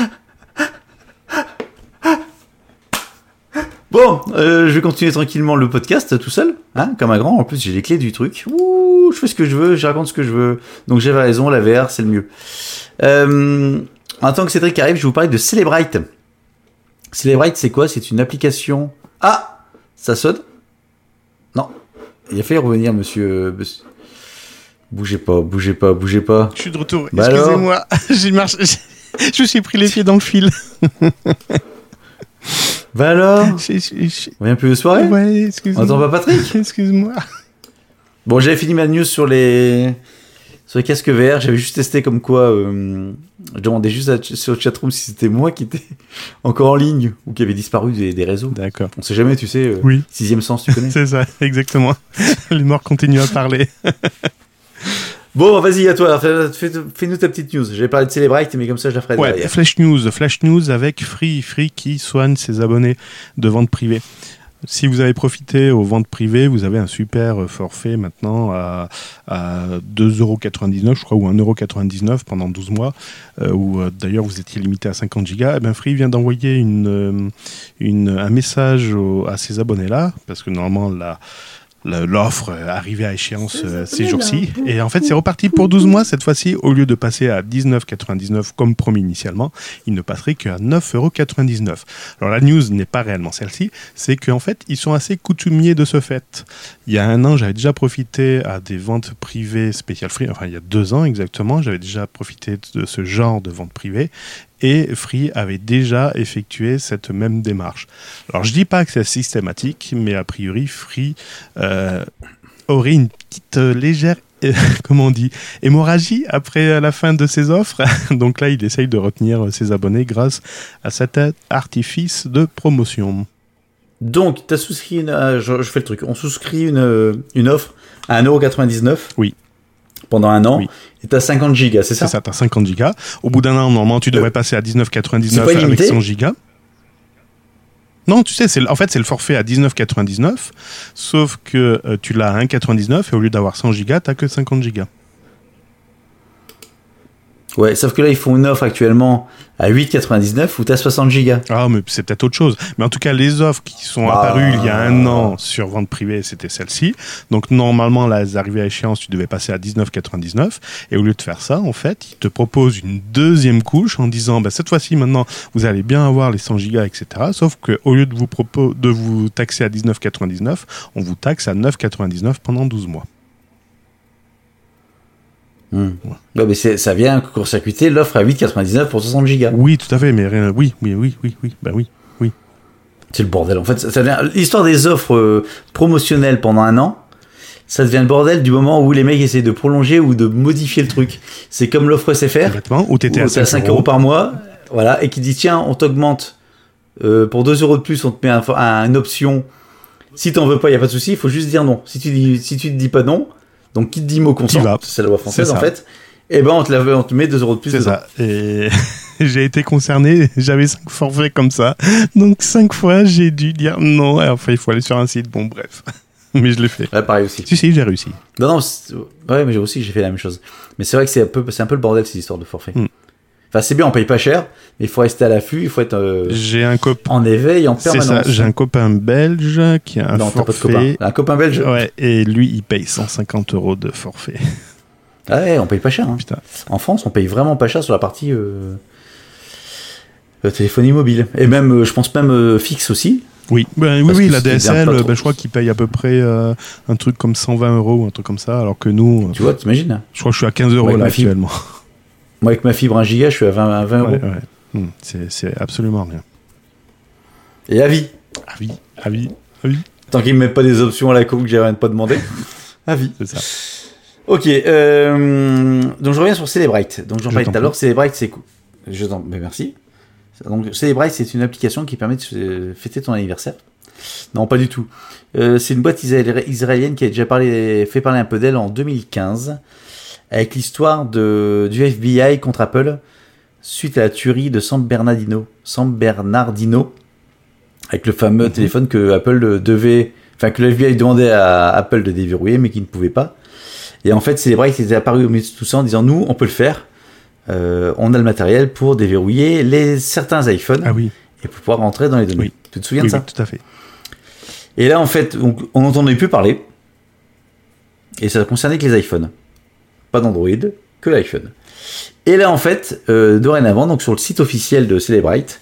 C: Bon, euh, je vais continuer tranquillement le podcast tout seul, hein, comme un grand. En plus, j'ai les clés du truc. Je fais ce que je veux, je raconte ce que je veux. Donc j'avais raison, la VR, c'est le mieux. Euh, en tant que Cédric arrive, je vais vous parler de Celebrite. Celebrite, c'est quoi? C'est une application. Ah Ça sonne. Il a failli revenir, monsieur. Bougez pas, bougez pas, bougez pas.
A: Je suis de retour.
C: Bah
A: Excusez-moi. J'ai marché. Je me suis pris les pieds dans le fil.
C: Bah alors On vient plus de soirée
A: Ouais,
C: On
A: excuse-moi.
C: entend pas Patrick?
A: Excuse-moi.
C: Bon, j'avais fini ma news sur les sur les casques VR. J'avais juste testé comme quoi. Euh... Je demandais juste à- sur le chatroom si c'était moi qui était encore en ligne ou qui avait disparu des, des réseaux.
A: D'accord.
C: On sait jamais, tu sais. euh,
A: Oui.
C: Sixième sens, tu connais.
A: C'est ça, exactement. Les morts continuent à parler.
C: bon, vas-y, à toi. Fais- fais- Fais-nous ta petite news. J'avais parlé de Celebrite, mais comme ça, je la ferai
A: Ouais,
C: derrière.
A: Flash News. Flash News avec Free. Free qui soigne ses abonnés de vente privée. Si vous avez profité aux ventes privées, vous avez un super forfait maintenant à, à 2,99€, je crois, ou 1,99€ pendant 12 mois, euh, où euh, d'ailleurs vous étiez limité à 50 gigas. Et ben Free vient d'envoyer une, euh, une, un message à ces abonnés-là, parce que normalement la, l'offre euh, arrivée à échéance euh, ces jours-ci. Et en fait, c'est reparti pour 12 mois. Cette fois-ci, au lieu de passer à 19,99 comme promis initialement, il ne passerait qu'à 9,99 Alors la news n'est pas réellement celle-ci, c'est qu'en fait, ils sont assez coutumiers de ce fait. Il y a un an, j'avais déjà profité à des ventes privées spécial free, enfin il y a deux ans exactement, j'avais déjà profité de ce genre de vente privée. Et Free avait déjà effectué cette même démarche. Alors je dis pas que c'est systématique, mais a priori Free euh, aurait une petite euh, légère, euh, comment on dit, hémorragie après la fin de ses offres. Donc là, il essaye de retenir ses abonnés grâce à cet artifice de promotion.
C: Donc, tu as souscrit une. je, je fais le truc. On souscrit une, euh, une offre à 1,99€.
A: Oui.
C: Pendant un an.
A: Oui.
C: Et t'as 50 gigas, c'est
A: C'est
C: ça
A: ça, t'as 50 gigas. Au bout d'un an, normalement, tu devrais passer à
C: c'est
A: 19,99
C: pas
A: avec
C: illimité
A: 100 gigas. Non, tu sais, c'est, en fait, c'est le forfait à 19,99, sauf que euh, tu l'as à 1,99 et au lieu d'avoir 100 gigas, t'as que 50 gigas.
C: Ouais, sauf que là, ils font une offre actuellement à 8,99 où t'as 60 gigas.
A: Ah, mais c'est peut-être autre chose. Mais en tout cas, les offres qui sont
C: Ah.
A: apparues il y a un an sur vente privée, c'était celle-ci. Donc, normalement, là, elles arrivaient à échéance, tu devais passer à 19,99. Et au lieu de faire ça, en fait, ils te proposent une deuxième couche en disant, bah, cette fois-ci, maintenant, vous allez bien avoir les 100 gigas, etc. Sauf que au lieu de vous, propo- de vous taxer à 19,99, on vous taxe à 9,99 pendant 12 mois.
C: Hmm. Ouais, mais ça vient court-circuiter l'offre à 8,99 pour 60 gigas.
A: Oui, tout à fait, mais rien, oui, oui, oui, oui, oui, bah oui.
C: C'est le bordel. En fait, ça, ça devient l'histoire des offres euh, promotionnelles pendant un an. Ça devient le bordel du moment où les mecs essaient de prolonger ou de modifier le truc. C'est comme l'offre SFR.
A: Ou t'étais
C: où
A: à
C: t'as
A: 5,
C: 5 euros par mois, voilà, et qui dit tiens, on t'augmente euh, pour 2 euros de plus, on te met un, un- une option. Si t'en veux pas, il y a pas de souci, il faut juste dire non. Si tu dis, si tu te dis pas non, donc qui te dit mot consent, c'est la loi française en fait. Et ben on te, la- on te met 2 euros de plus.
A: C'est ça. Et j'ai été concerné, j'avais cinq forfaits comme ça. Donc cinq fois, j'ai dû dire non. Et enfin, il faut aller sur un site. Bon, bref. Mais je l'ai fait.
C: Ouais, pareil aussi.
A: Si, si, j'ai réussi.
C: Non, non, ouais, mais j'ai aussi j'ai fait la même chose. Mais c'est vrai que c'est un peu, c'est un peu le bordel ces histoires de forfait.
A: Hmm.
C: Enfin, c'est bien, on paye pas cher, mais il faut rester à l'affût, il faut être euh,
A: J'ai un copain.
C: en éveil en
A: C'est
C: permanence.
A: ça. J'ai un copain belge qui a un
C: non, pas de copain.
A: forfait.
C: Un copain belge.
A: Ouais, et lui, il paye 150 euros de forfait.
C: Ah ouais, on paye pas cher. hein. En France, on paye vraiment pas cher sur la partie euh, euh, téléphonie mobile. Et même, euh, je pense même fixe aussi.
A: Oui, ben, oui, la DSL, ben,
C: trop-
A: je crois qu'il paye à peu près euh, un truc comme 120 euros ou un truc comme ça, alors que nous,
C: Tu vois, t'imagines
A: je crois que je suis à 15 euros
C: Ouais,
A: là actuellement.
C: Moi, avec ma fibre 1 giga, je suis à 20, à 20 euros.
A: Ouais, ouais. Hmm, c'est absolument rien.
C: Et à vie.
A: Ah oui,
C: Tant qu'ils me mettent pas des options à la con que j'ai rien de pas demandé. à vie.
A: c'est ça.
C: Ok, euh, donc je reviens sur Celebrite. Donc j'en
A: Je
C: parlais tout à l'heure. Celebrite, c'est cool. Je t'en, merci. Donc Celebrite, c'est une application qui permet de fêter ton anniversaire. Non, pas du tout. Euh, c'est une boîte israéli- israélienne qui a déjà parlé, fait parler un peu d'elle en 2015, avec l'histoire de du FBI contre Apple suite à la tuerie de San Bernardino, San Bernardino, avec le fameux téléphone que Apple devait, enfin que le FBI demandait à Apple de déverrouiller, mais qui ne pouvait pas. Et en fait, Celebrite était apparu au milieu de tout ça en disant nous, on peut le faire. Euh, on a le matériel pour déverrouiller les certains iPhones
A: Ah oui,
C: et pour pouvoir rentrer dans les données.
A: Oui.
C: Tu te souviens
A: oui,
C: de ça
A: oui, tout à fait.
C: Et là, en fait, on n'entendait plus parler. Et ça concernait que les iPhones. Pas d'Android, que l'iPhone. Et là, en fait, euh, dorénavant, donc sur le site officiel de Celebrite,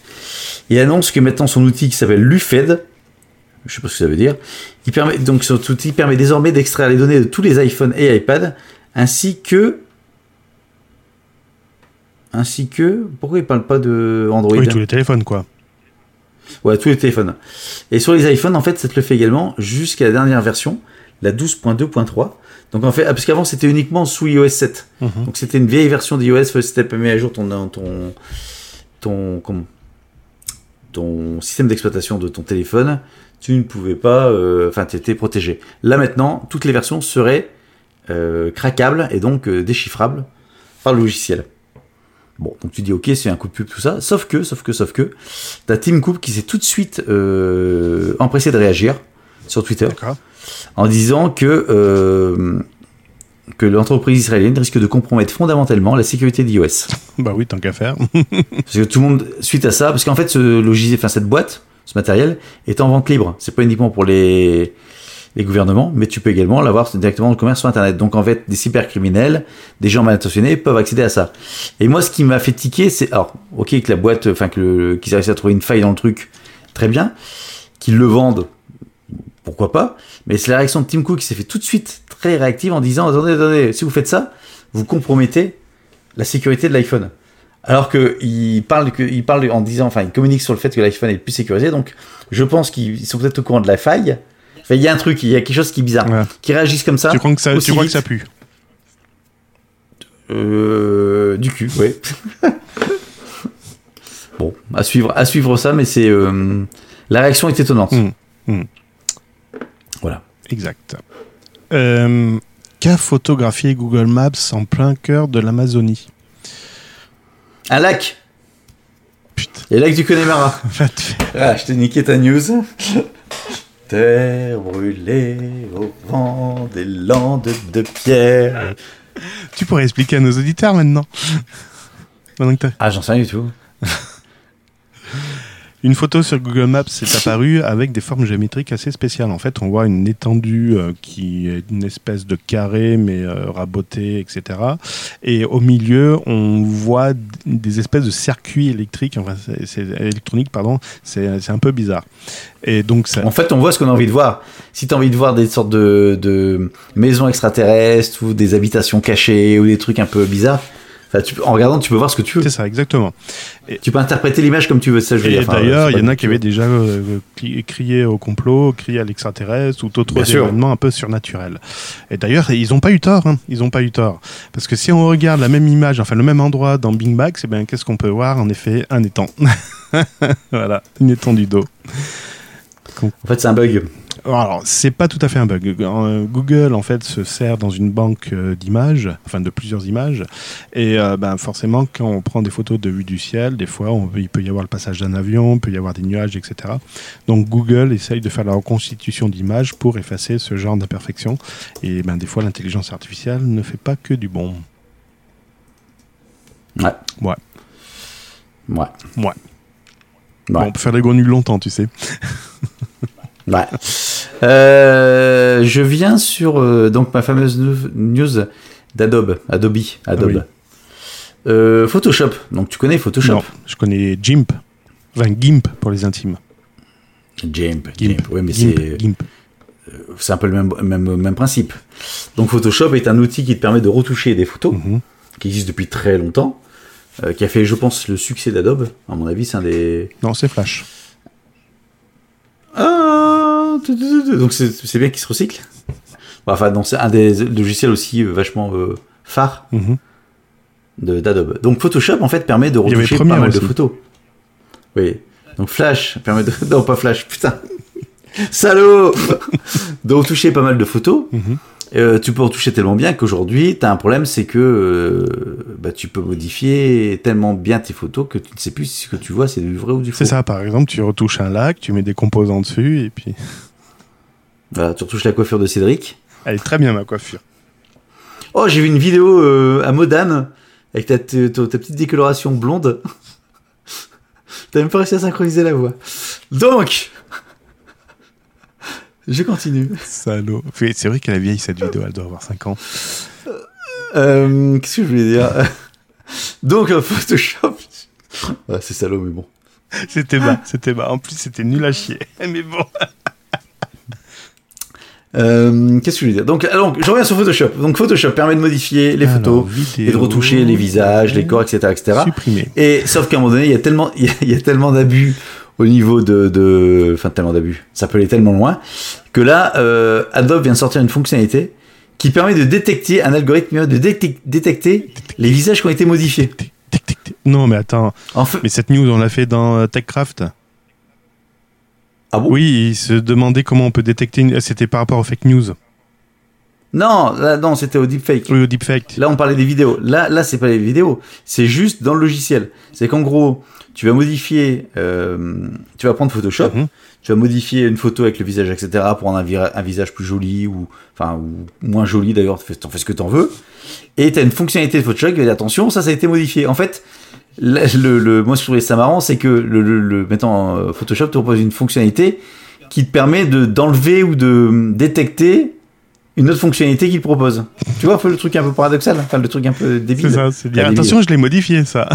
C: il annonce que maintenant son outil qui s'appelle Lufed, je sais pas ce que ça veut dire, il permet, donc cet outil permet désormais d'extraire les données de tous les iPhones et iPad, ainsi que ainsi que pourquoi il parle pas de Android
A: Oui, tous les téléphones, quoi.
C: Ouais, tous les téléphones. Et sur les iPhones, en fait, ça te le fait également jusqu'à la dernière version, la 12.2.3. Donc en fait, ah, parce qu'avant c'était uniquement sous iOS 7.
A: Mhm.
C: Donc c'était une vieille version d'iOS, c'était pas mis à jour ton ton ton comment? Ton système d'exploitation de ton téléphone, tu ne pouvais pas, euh, enfin, tu étais protégé. Là maintenant, toutes les versions seraient euh, craquables et donc euh, déchiffrables par le logiciel. Bon, donc tu dis ok, c'est un coup de pub, tout ça. Sauf que, sauf que, sauf que, t'as Tim Cook qui s'est tout de suite empressé de réagir sur Twitter
A: D'accord.
C: En disant que euh, que l'entreprise israélienne risque de compromettre fondamentalement la sécurité d'iOS.
A: Bah oui, tant qu'à faire.
C: Parce que tout le monde, suite à ça, parce qu'en fait, ce logiciel, enfin cette boîte, ce matériel, est en vente libre. C'est pas uniquement pour les les gouvernements, mais tu peux également l'avoir directement dans le commerce sur Internet. Donc en fait, des cybercriminels, des gens mal intentionnés peuvent accéder à ça. Et moi, ce qui m'a fait tiquer, c'est alors, ok, que la boîte, enfin que qu'ils réussissent à trouver une faille dans le truc, très bien, qu'ils le vendent, pourquoi pas. Mais c'est la réaction de Tim Cook qui s'est fait tout de suite très réactive en disant attendez, attendez, si vous faites ça, vous compromettez la sécurité de l'iPhone. Alors que il parle que il parle en disant, enfin, il communique sur le fait que l'iPhone est plus sécurisé. Donc, je pense qu'ils sont peut-être au courant de la faille. Enfin, il y a un truc, il y a quelque chose qui est bizarre,
A: Ouais.
C: qui réagissent comme ça.
A: Tu crois que ça,
C: aussi
A: tu crois que
C: vite.
A: ça pue?
C: Euh, du cul, oui. bon, à suivre, à suivre ça, mais c'est euh, la réaction est étonnante.
A: Mm, mm. Exact. Euh, Qu'a photographié Google Maps en plein cœur de l'Amazonie?
C: Un lac.
A: Putain,
C: Et lac du Connemara. Ah, je t'ai niqué ta news. Terre brûlée au vent des landes de pierre.
A: Tu pourrais expliquer à nos auditeurs maintenant.
C: Ah, j'en sais rien du tout.
A: Une photo sur Google Maps est apparue avec des formes géométriques assez spéciales. En fait, on voit une étendue euh, qui est une espèce de carré, mais euh, raboté, etc. Et au milieu, on voit des espèces de circuits électriques, enfin, c'est, électroniques, pardon. C'est, un peu bizarre. Et donc,
C: En fait, on voit ce qu'on a envie de voir. Si t'as envie de voir des sortes de, de maisons extraterrestres ou des habitations cachées ou des trucs un peu bizarres, enfin, tu peux- en regardant, tu peux voir ce que tu veux.
A: c'est ça, exactement.
C: Tu peux interpréter l'image comme tu veux. Ça, je veux
A: Et.
C: Enfin,
A: d'ailleurs, il y en a
C: du
A: qui avaient déjà euh, cri- crié au complot, crié à l'extraterrestre ou d'autres événements un peu surnaturels. Et d'ailleurs, ils n'ont pas eu tort. hein. Ils n'ont pas eu tort. Parce que si on regarde la même image, enfin le même endroit dans Big Bang, c'est bien qu'est-ce qu'on peut voir? En effet, un étang. voilà, une étendue
C: En fait, c'est un bug.
A: Alors, c'est pas tout à fait un bug. Euh, Google, en fait, se sert dans une banque euh, d'images, enfin de plusieurs images. Et euh, ben, forcément, quand on prend des photos de vue du ciel, des fois, on, il peut y avoir le passage d'un avion, il peut y avoir des nuages, etc. Donc, Google essaye de faire la reconstitution d'images pour effacer ce genre d'imperfection. Et ben, des fois, l'intelligence artificielle ne fait pas que du bon.
C: Ouais.
A: Ouais.
C: Ouais.
A: Ouais.
C: Ouais.
A: Bon, on peut faire des nuls longtemps, tu sais.
C: Ouais. Euh, je viens sur euh, donc ma fameuse news d'Adobe, Adobe, Adobe.
A: Oui.
C: Euh, Photoshop. Donc tu connais Photoshop?
A: Non, je connais GIMP. Enfin, GIMP pour les intimes.
C: GIMP.
A: GIMP.
C: GIMP. Oui, mais c'est
A: GIMP.
C: c'est un peu le même, même même principe. Donc Photoshop est un outil qui te permet de retoucher des photos,
A: Mhm.
C: qui existe depuis très longtemps, qui a fait, je pense, le succès d'Adobe. À mon avis, c'est un des
A: Non, c'est Flash.
C: Ah, donc c'est bien qu'il se recycle. Enfin, c'est un des logiciels aussi euh, vachement euh, phares
A: Mhm.
C: de- d'Adobe. Donc Photoshop en fait permet de retoucher pas mal de photos. Oui. Donc Flash permet de non pas Flash putain salaud de retoucher pas mal de photos.
A: Mhm.
C: Euh, tu peux retoucher tellement bien qu'aujourd'hui t'as un problème c'est que euh, bah, tu peux modifier tellement bien tes photos que tu ne sais plus si ce que tu vois c'est du vrai ou du faux.
A: C'est ça, par exemple, tu retouches un lac, tu mets des composants dessus, et puis.
C: Voilà, tu retouches la coiffure de Cédric.
A: Elle est très bien, ma coiffure.
C: Oh, j'ai vu une vidéo euh, à Modane avec ta, ta, ta- ta petite décoloration blonde. T'as même pas réussi à synchroniser la voix. Donc, je continue.
A: Salaud. C'est vrai qu'elle est vieille, cette vidéo, elle doit avoir 5 ans.
C: Euh, Qu'est-ce que je voulais dire? Donc, euh, Photoshop. C'est salaud, mais bon.
A: C'était bas, c'était bas. En plus, c'était nul à chier. Mais bon.
C: Euh, Qu'est-ce que je voulais dire? Donc, donc, je reviens sur Photoshop. Donc, Photoshop permet de modifier les photos et de retoucher les visages, les corps, etc., etc.
A: Supprimer.
C: Et sauf qu'à un moment donné, il y a tellement, il y a, il y a tellement d'abus au niveau de, de, enfin tellement d'abus, ça peut aller tellement loin que là, euh, Adobe vient de sortir une fonctionnalité qui permet de détecter un algorithme de détec- détecter les visages qui ont été modifiés.
A: Non, mais attends.
C: En fait,
A: Mais cette news, on l'a fait dans euh, TechCraft.
C: ah bon?
A: Oui, il se demandait comment on peut détecter. une- C'était par rapport aux fake news.
C: Non, là, non, c'était au deepfake.
A: Oui, au deepfake.
C: Là, on parlait des vidéos. Là, là, c'est pas les vidéos. C'est juste dans le logiciel. C'est qu'en gros, tu vas modifier, euh, tu vas prendre Photoshop,
A: Mhm.
C: tu vas modifier une photo avec le visage, etc., pour rendre un, visage plus joli ou, enfin, ou moins joli d'ailleurs. T'en fais- ce que t'en veux. Et t'as une fonctionnalité de Photoshop qui va dire attention, ça, ça a été modifié. En fait, le, le, le- moi, ce que je trouvais ça marrant, c'est que le, le, le- maintenant, euh, Photoshop te propose une fonctionnalité qui te permet de d'enlever ou de détecter une autre fonctionnalité qu'il propose. Tu vois, le truc un peu paradoxal, enfin le truc un peu débile.
A: C'est ça, c'est bien.
C: Enfin.
A: Attention, je l'ai modifié, ça.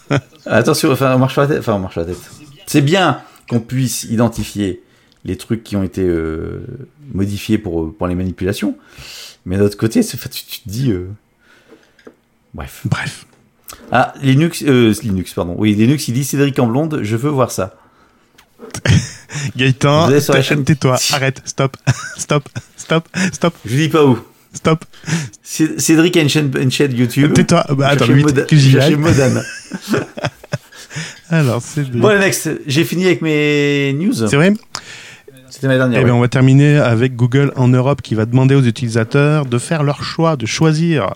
C: Attention, enfin on marche sur la tête. Enfin on marche sur la tête. C'est bien qu'on puisse identifier les trucs qui ont été euh, modifiés pour pour les manipulations, mais d'un autre côté, tu te dis. euh, Bref.
A: Bref.
C: Ah, Linux, euh, Linux, pardon. Oui, Linux, il dit Cédric en blonde, je veux voir ça.
A: Gaëtan, tais-toi, arrête, stop, stop, stop, stop,
C: Je dis pas où.
A: stop.
C: Cé- Cédric a une chaîne, une chaîne YouTube.
A: Tais-toi. Bah, attends,
C: Moda-
A: que j'y aille.
C: Modane.
A: Alors, c'est
C: Bon, le next, j'ai fini avec mes news.
A: C'est vrai?
C: C'était ma dernière.
A: Eh bien, on va terminer avec Google en Europe qui va demander aux utilisateurs de faire leur choix, de choisir.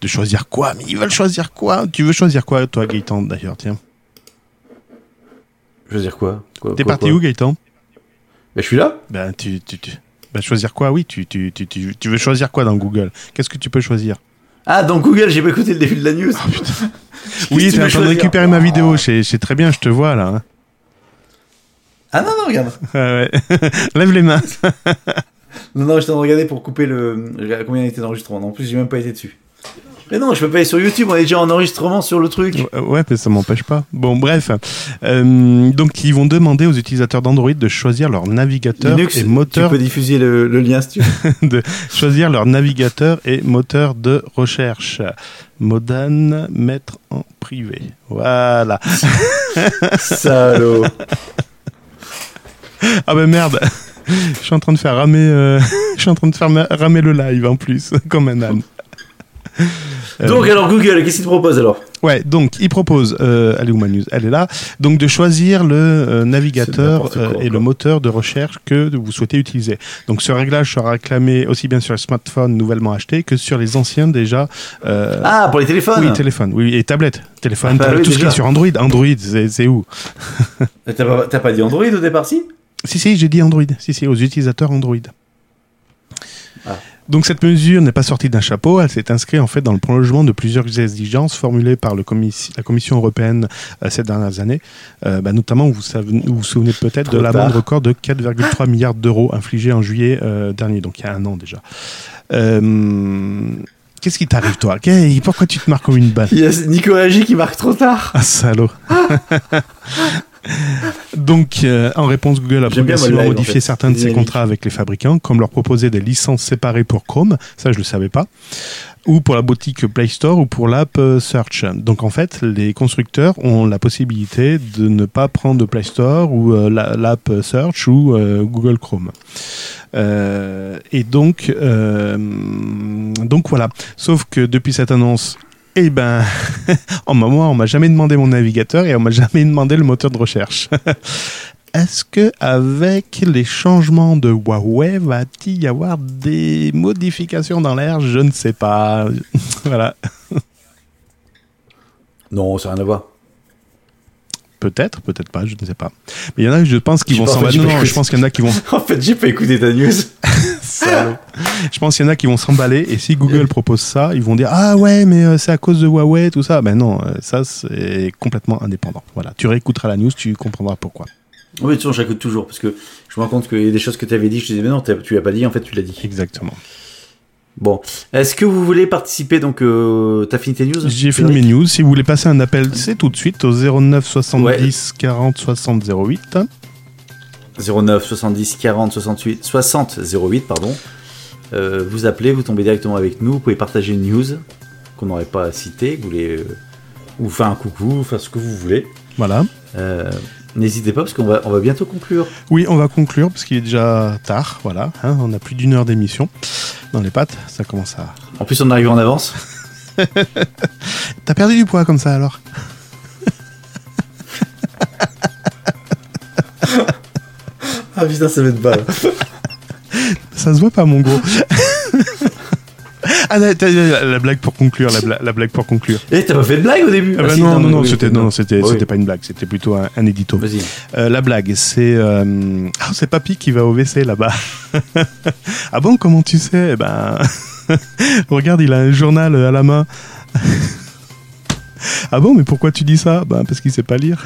A: De choisir quoi? Mais ils veulent choisir quoi? Tu veux choisir quoi, toi, Gaëtan, d'ailleurs? Tiens.
C: Je veux dire quoi, quoi
A: T'es parti
C: quoi
A: où, Gaëtan
C: Ben, Je suis là.
A: Ben, tu, tu, tu... Ben, choisir quoi Oui, tu, tu, tu, tu, tu veux choisir quoi dans Google? Qu'est-ce que tu peux choisir?
C: Ah, dans Google, j'ai pas écouté le début de la news.
A: Oui,
C: tu
A: t'es en train de récupérer ma vidéo. C'est très bien, je te vois là. hein.
C: Ah non, non, regarde.
A: Ouais. Lève les mains.
C: Non, non, j'étais en train de regarder pour couper le. Combien il était d'enregistrement. En plus, j'ai même pas été dessus. Mais non, je peux pas aller sur YouTube, on est déjà en enregistrement sur le truc.
A: Ouais, mais ça m'empêche pas. Bon, bref. Euh, donc, ils vont demander aux utilisateurs d'Android de choisir leur navigateur
C: Linux,
A: et moteur
C: tu peux diffuser le, le lien si tu veux.
A: de choisir leur navigateur et moteur de recherche. Modane, mettre en privé. Voilà.
C: Salaud.
A: Ah ben merde. Je suis en train de faire ramer, euh, je suis en train de faire ramer le live en plus, comme un âne. Euh,
C: Donc, alors, Google, qu'est-ce qu'il te propose alors
A: Ouais, donc il propose, euh, est où ma news Elle est là. Donc de choisir le euh, navigateur
C: quoi,
A: euh, et le moteur de recherche que vous souhaitez utiliser. Donc ce réglage sera réclamé aussi bien sur les smartphones nouvellement achetés que sur les anciens déjà.
C: Ah, pour les téléphones
A: oui, téléphone, oui, et tablette, téléphone,
C: Ah, bah
A: tablette,
C: oui,
A: tout ce qui est sur Android. Android, c'est où
C: T'as pas, t'as pas dit Android au départ, si?
A: Si, si, j'ai dit Android. Si, si, aux utilisateurs Android.
C: Ah.
A: Donc cette mesure n'est pas sortie d'un chapeau, elle s'est inscrite en fait dans le prolongement de plusieurs exigences formulées par le la Commission européenne euh, ces dernières années, Euh, bah, notamment vous savez- vous, vous souvenez peut-être de l'amende record de 4,3 milliards d'euros infligée en juillet euh, dernier, donc il y a un an déjà. Qu'est-ce qui t'arrive toi? Pourquoi tu te marques comme une balle?
C: Il y a Nico Agi qui marque trop tard.
A: ah, salaud Donc, euh, en réponse, Google a progressivement
C: en
A: modifié
C: fait.
A: certains de ses contrats avec les fabricants, comme leur proposer des licences séparées pour Chrome, ça je le savais pas, ou pour la boutique Play Store ou pour l'app euh, Search. Donc en fait, les constructeurs ont la possibilité de ne pas prendre Play Store ou euh, la- l'app Search ou euh, Google Chrome. Et donc, donc voilà. Sauf que depuis cette annonce, eh ben, en moi, on m'a jamais demandé mon navigateur et on m'a jamais demandé le moteur de recherche. Est-ce que avec les changements de Huawei, va-t-il y avoir des modifications dans l'air? Je ne sais pas. voilà.
C: Non, ça n'a rien à voir.
A: Peut-être, peut-être pas, je ne sais pas. Mais il y en a, je pense qu'ils
C: Je
A: vont
C: j'ai
A: Non, je pense qu'il y en a qui vont.
C: En fait, j'ai pas écouté ta news.
A: Salaud. Je pense qu'il y en a qui vont s'emballer et si Google propose ça, ils vont dire ah ouais mais euh, c'est à cause de Huawei tout ça. Ben non, euh, ça c'est complètement indépendant. Voilà, tu réécouteras la news, tu comprendras pourquoi.
C: Oui, façon, j'écoute toujours parce que je me rends compte qu'il y a des choses que tu avais dit. Je disais, mais non, tu l'as pas dit, en fait, tu l'as dit.
A: Exactement.
C: Bon. Est-ce que vous voulez participer Donc, euh, t'as fini tes news?
A: J'ai fini mes news. Si vous voulez passer un appel, c'est tout de suite au 09 70
C: Ouais.
A: 40 60 08.
C: 09 70 40 68 60 08, pardon. Euh, vous appelez, vous tombez directement avec nous. Vous pouvez partager une news qu'on n'aurait pas citée. Vous voulez. euh, ou faire un coucou, faire ce que vous voulez.
A: Voilà.
C: Euh, N'hésitez pas parce qu'on va, on va bientôt conclure.
A: Oui, on va conclure parce qu'il est déjà tard. Voilà, hein, on a plus d'une heure d'émission dans les pattes. Ça commence à.
C: En plus, on arrive en avance.
A: T'as perdu du poids comme ça alors?
C: Ah putain, ça va être balle.
A: Ça se voit pas, mon gros. ah, la, la- la blague pour conclure, la, bla- la blague pour conclure.
C: Eh, t'as pas fait de blague au début?
A: Ah bah
C: si,
A: non, non, non, c'était non, c'était
C: Oui.
A: c'était pas une blague, c'était plutôt un, un édito.
C: Vas-y.
A: Euh, la blague, c'est euh, ah, c'est Papy qui va au WC là-bas. ah bon, comment tu sais? Eh ben, regarde, il a un journal à la main. ah bon, mais pourquoi tu dis ça? Ben parce qu'il sait pas lire.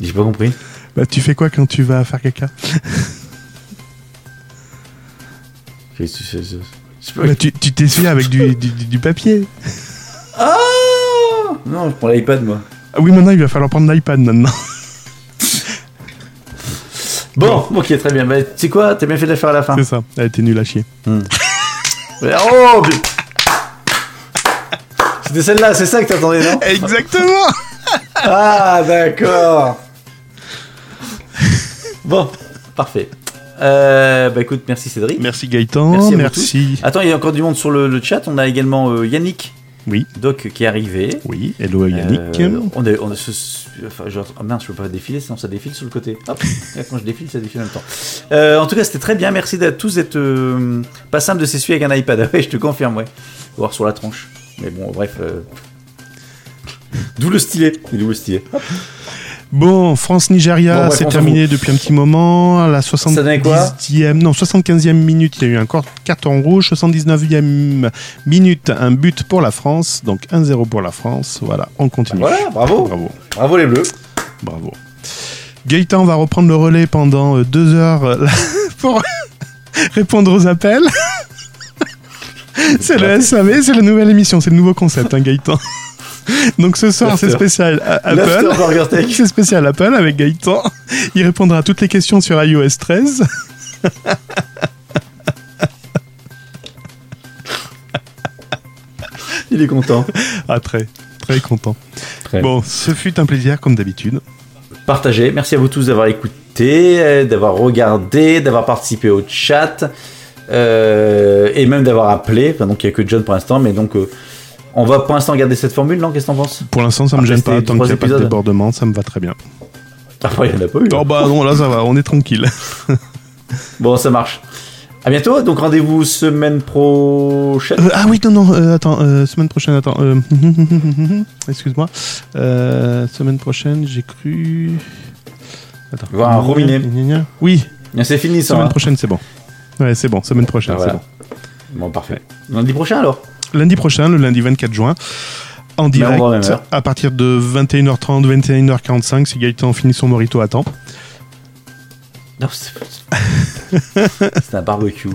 C: J'ai pas compris.
A: Bah, tu fais quoi quand tu vas faire caca?
C: Qu'est-ce que tu pas-
A: Bah, Tu t'essuies avec du, du, papier.
C: Ah Non, je prends l'iPad moi.
A: Ah oui, maintenant, il va falloir prendre l'iPad maintenant.
C: Bon, ok, très bien. Bah, tu sais quoi? T'as bien fait de la faire à la fin.
A: C'est ça. Elle était nulle à chier.
C: Ouais, Oh C'était celle-là, c'est ça que t'attendais, non?
A: Exactement
C: Ah, d'accord. Bon, parfait. Euh, bah écoute, merci Cédric.
A: Merci Gaëtan.
C: Merci. Attends, il y a encore du monde sur le, le chat. On a également euh, Yannick,
A: Oui,
C: Doc, qui est arrivé.
A: oui. Hello Yannick.
C: Euh, on a, on a ce, enfin, genre, ah mince, je peux pas défiler, sinon ça défile sur le côté. Hop, quand je défile, ça défile en même temps. Euh, en tout cas, c'était très bien. Merci à tous d'être pas simple de s'essuyer avec un iPad. Ouais, je te confirme, ouais. Voir sur la tronche. Mais bon, bref. D'où le stylet. Et D'où le stylet. Hop.
A: Bon, France-Nigeria,
C: Bon,
A: c'est terminé depuis un petit moment. À la
C: donnait quoi
A: 70e, non, 75e minute, il y a eu encore carton rouge. 79e minute, un but pour la France. Donc 1-0 pour la France. Voilà, on continue.
C: Voilà, bravo.
A: Bravo,
C: Bravo les bleus.
A: bravo. Gaëtan va reprendre le relais pendant euh, deux heures euh, pour répondre aux appels. c'est le SAV, c'est la nouvelle émission, c'est le nouveau concept, hein, Gaëtan. Donc ce soir, c'est spécial Apple. C'est spécial Apple avec Gaëtan. Il répondra à toutes les questions sur iOS 13.
C: Il est content.
A: Ah, très, très content.
C: Très.
A: Bon, ce fut un plaisir comme d'habitude.
C: Partagez. Merci à vous tous d'avoir écouté, euh, d'avoir regardé, d'avoir participé au chat euh, et même d'avoir appelé. Enfin, donc il n'y a que John pour l'instant, mais donc euh, on va pour l'instant garder cette formule, non Qu'est-ce que t'en penses?
A: Pour l'instant, ça me gêne pas. Tant qu'il n'y a pas de débordement, ça me va très bien.
C: Après, il n'y en a pas eu.
A: Oh bah non, là ça va, on est tranquille.
C: Bon, ça marche. À bientôt. Donc rendez-vous semaine prochaine.
A: Euh, ah oui, non, non, euh, attends, euh, semaine prochaine, attends. Excuse-moi. Semaine prochaine, j'ai cru. Attends.
C: Voir un.
A: Oui,
C: C'est fini ça.
A: semaine
C: hein.
A: prochaine, c'est bon. Ouais, c'est bon, semaine prochaine,
C: Ah, voilà.
A: c'est
C: Bon, parfait. Lundi prochain alors.
A: Lundi prochain, le lundi 24 juin, en direct,
C: même heure.
A: à partir de 21h30, 21h45, si Gaëtan finit son morito à temps.
C: Non, c'est c'est un barbecue.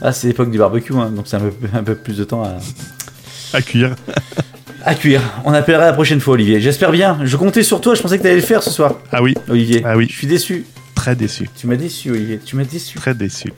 C: Ah, c'est l'époque du barbecue, hein, donc c'est un peu, un peu plus de temps à,
A: À cuire.
C: à cuire. On appellera la prochaine fois, Olivier. J'espère bien. Je comptais sur toi. Je pensais que tu allais le faire ce soir,
A: Ah oui,
C: Olivier.
A: Ah oui.
C: Je suis déçu.
A: très déçu.
C: Tu m'as déçu, Olivier. Tu m'as déçu.
A: Très déçu.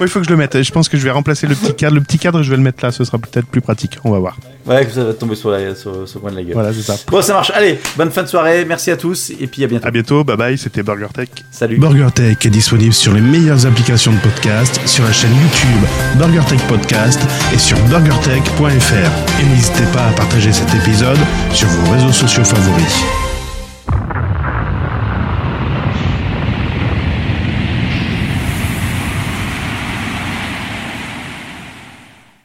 A: Il faut que je le mette. Je pense que je vais remplacer le petit cadre. Le petit cadre, je vais le mettre là. Ce sera peut-être plus pratique. On va voir.
C: Ouais, que ça va tomber sur, la, sur, sur le coin de la gueule.
A: Voilà, c'est ça.
C: Bon, ça marche. Allez, bonne fin de soirée. Merci à tous. Et puis à bientôt.
A: À bientôt. Bye bye. C'était Burger Tech.
C: Salut.
D: BurgerTech est disponible sur les meilleures applications de podcast, sur la chaîne YouTube BurgerTech Podcast et sur burgertech.fr. Et n'hésitez pas à partager cet épisode sur vos réseaux sociaux favoris.